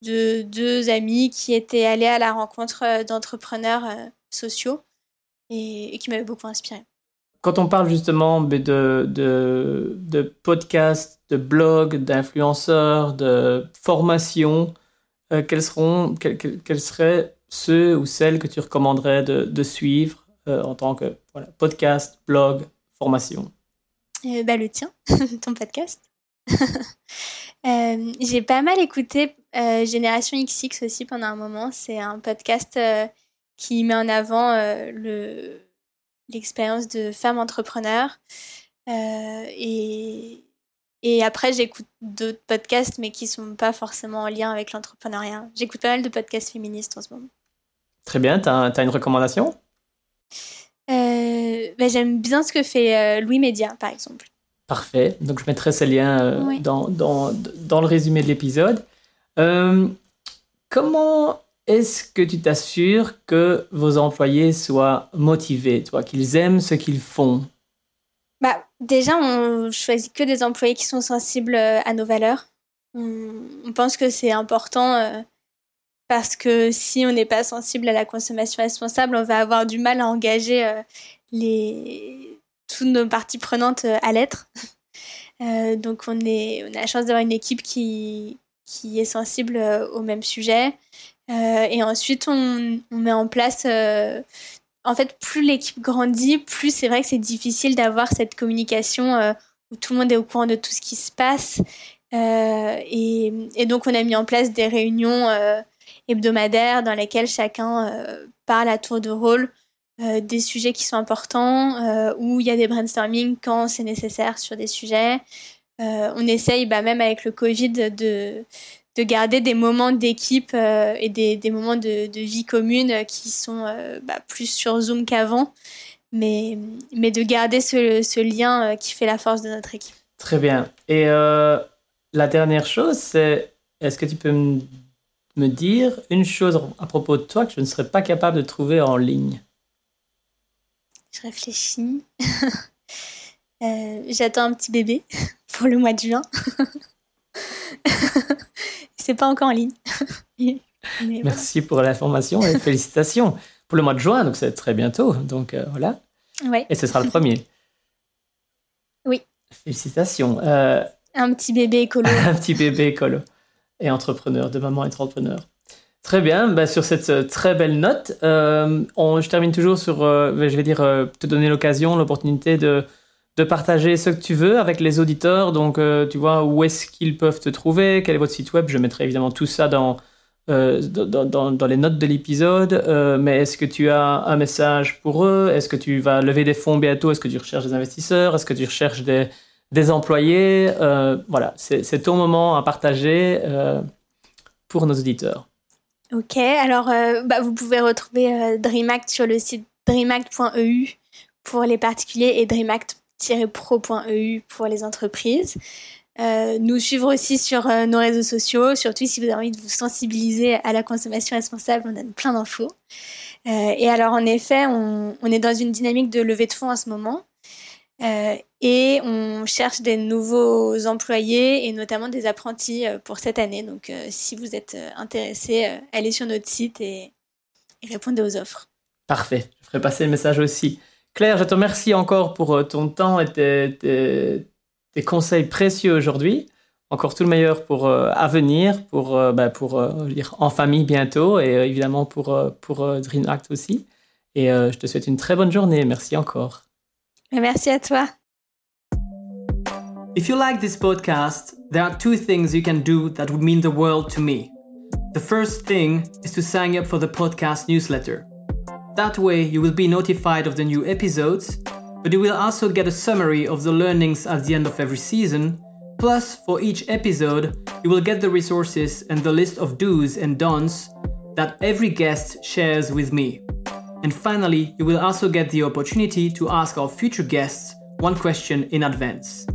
S1: de deux amis qui étaient allés à la rencontre d'entrepreneurs sociaux et, qui m'avaient beaucoup inspiré.
S2: Quand on parle justement de, de, de podcasts, de blogs, d'influenceurs, de formation, euh, quels, seront, quels, seraient ceux ou celles que tu recommanderais de, suivre euh, en tant que podcast, blog, formation
S1: euh, bah, Le tien, ton podcast. J'ai pas mal écouté Génération XX aussi pendant un moment. C'est un podcast qui met en avant euh, le, l'expérience de femme entrepreneur. Euh, et après, j'écoute d'autres podcasts, mais qui ne sont pas forcément en lien avec l'entrepreneuriat. J'écoute pas mal de podcasts féministes en ce moment.
S2: Très bien. Tu as, une recommandation?
S1: Euh, ben, J'aime bien ce que fait Louis Média, par exemple.
S2: Parfait. Donc, je mettrai ces liens dans, dans, dans, le résumé de l'épisode. comment est-ce que tu t'assures que vos employés soient motivés, toi, qu'ils aiment ce qu'ils font?
S1: Bah, Déjà, on choisit que des employés qui sont sensibles euh, à nos valeurs. On, pense que c'est important euh, parce que si on n'est pas sensible à la consommation responsable, on va avoir du mal à engager euh, toutes nos parties prenantes à l'être. donc on, a la chance d'avoir une équipe qui, est sensible au même sujet. et ensuite, on, met en place en fait, plus l'équipe grandit, plus c'est vrai que c'est difficile d'avoir cette communication euh, où tout le monde est au courant de tout ce qui se passe. Euh, et, donc, on a mis en place des réunions euh, hebdomadaires dans lesquelles chacun parle à tour de rôle des sujets qui sont importants, où il y a des brainstorming quand c'est nécessaire sur des sujets. on essaye, bah, même avec le Covid, de, de garder des moments d'équipe euh, et des, des, moments de, vie commune qui sont euh, bah, plus sur Zoom qu'avant, mais, mais de garder ce, ce, lien euh, qui fait la force de notre équipe.
S2: Très bien. Et la dernière chose, c'est est-ce que tu peux me, me dire une chose à propos de toi que je ne serais pas capable de trouver en ligne
S1: Je réfléchis. J'attends un petit bébé pour le mois de juin. c'est pas encore en ligne.
S2: Merci pour l'information et félicitations pour le mois de juin, donc c'est très bientôt. Donc euh, voilà.
S1: Ouais.
S2: Et ce sera le premier.
S1: Oui.
S2: Félicitations. Euh,
S1: un petit bébé écolo.
S2: un petit bébé écolo et entrepreneur, de maman entrepreneur. Très bien, bah, sur cette euh, très belle note, on, je termine toujours sur, je vais dire, te donner l'occasion, l'opportunité de, de partager ce que tu veux avec les auditeurs. Donc, euh, tu vois, où est-ce qu'ils peuvent te trouver, quel est votre site web? Je mettrai évidemment tout ça dans, euh, dans, dans, les notes de l'épisode. Euh, mais est-ce que tu as un message pour eux? Est-ce que tu vas lever des fonds bientôt? Est-ce que tu recherches des investisseurs? Est-ce que tu recherches des, des employés Voilà, c'est ton moment à partager pour nos auditeurs.
S1: Ok, alors bah, vous pouvez retrouver DreamAct sur le site dreamact.eu pour les particuliers et DreamAct pro.eu pour les entreprises. Euh, nous suivre aussi sur euh, nos réseaux sociaux, surtout si vous avez envie de vous sensibiliser à la consommation responsable, on donne plein d'infos. Euh, et alors en effet, on, est dans une dynamique de levée de fonds en ce moment et on cherche des nouveaux employés et notamment des apprentis pour cette année. Donc si vous êtes intéressé, allez sur notre site et, et répondez aux offres.
S2: Parfait, je ferai passer le message aussi. Claire, je te remercie encore pour euh, ton temps et tes, conseils précieux aujourd'hui. Encore tout le meilleur pour euh, à venir, pour, euh, bah, pour dire en famille bientôt et évidemment pour, pour Dream Act aussi. Et je te souhaite une très bonne journée. Merci encore.
S1: Merci à toi.
S2: If you like this podcast, there are two things you can do that would mean the world to me. The first thing is to sign up for the podcast newsletter. That way, you will be notified of the new episodes, but you will also get a summary of the learnings at the end of every season. Plus, for each episode, you will get the resources and the list of do's and don'ts that every guest shares with me. And finally, you will also get the opportunity to ask our future guests one question in advance.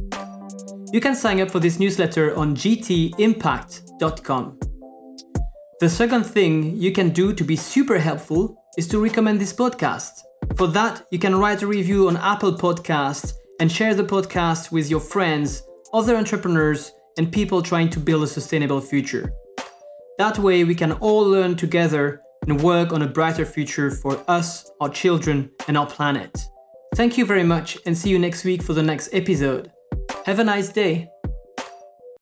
S2: You can sign up for this newsletter on gtimpact.com. The second thing you can do to be super helpful is to recommend this podcast. For that, you can write a review on Apple Podcasts and share the podcast with your friends, other entrepreneurs, and people trying to build a sustainable future. That way, we can all learn together and work on a brighter future for us, our children, and our planet. Thank you very much, and see you next week for the next episode. Have a nice day.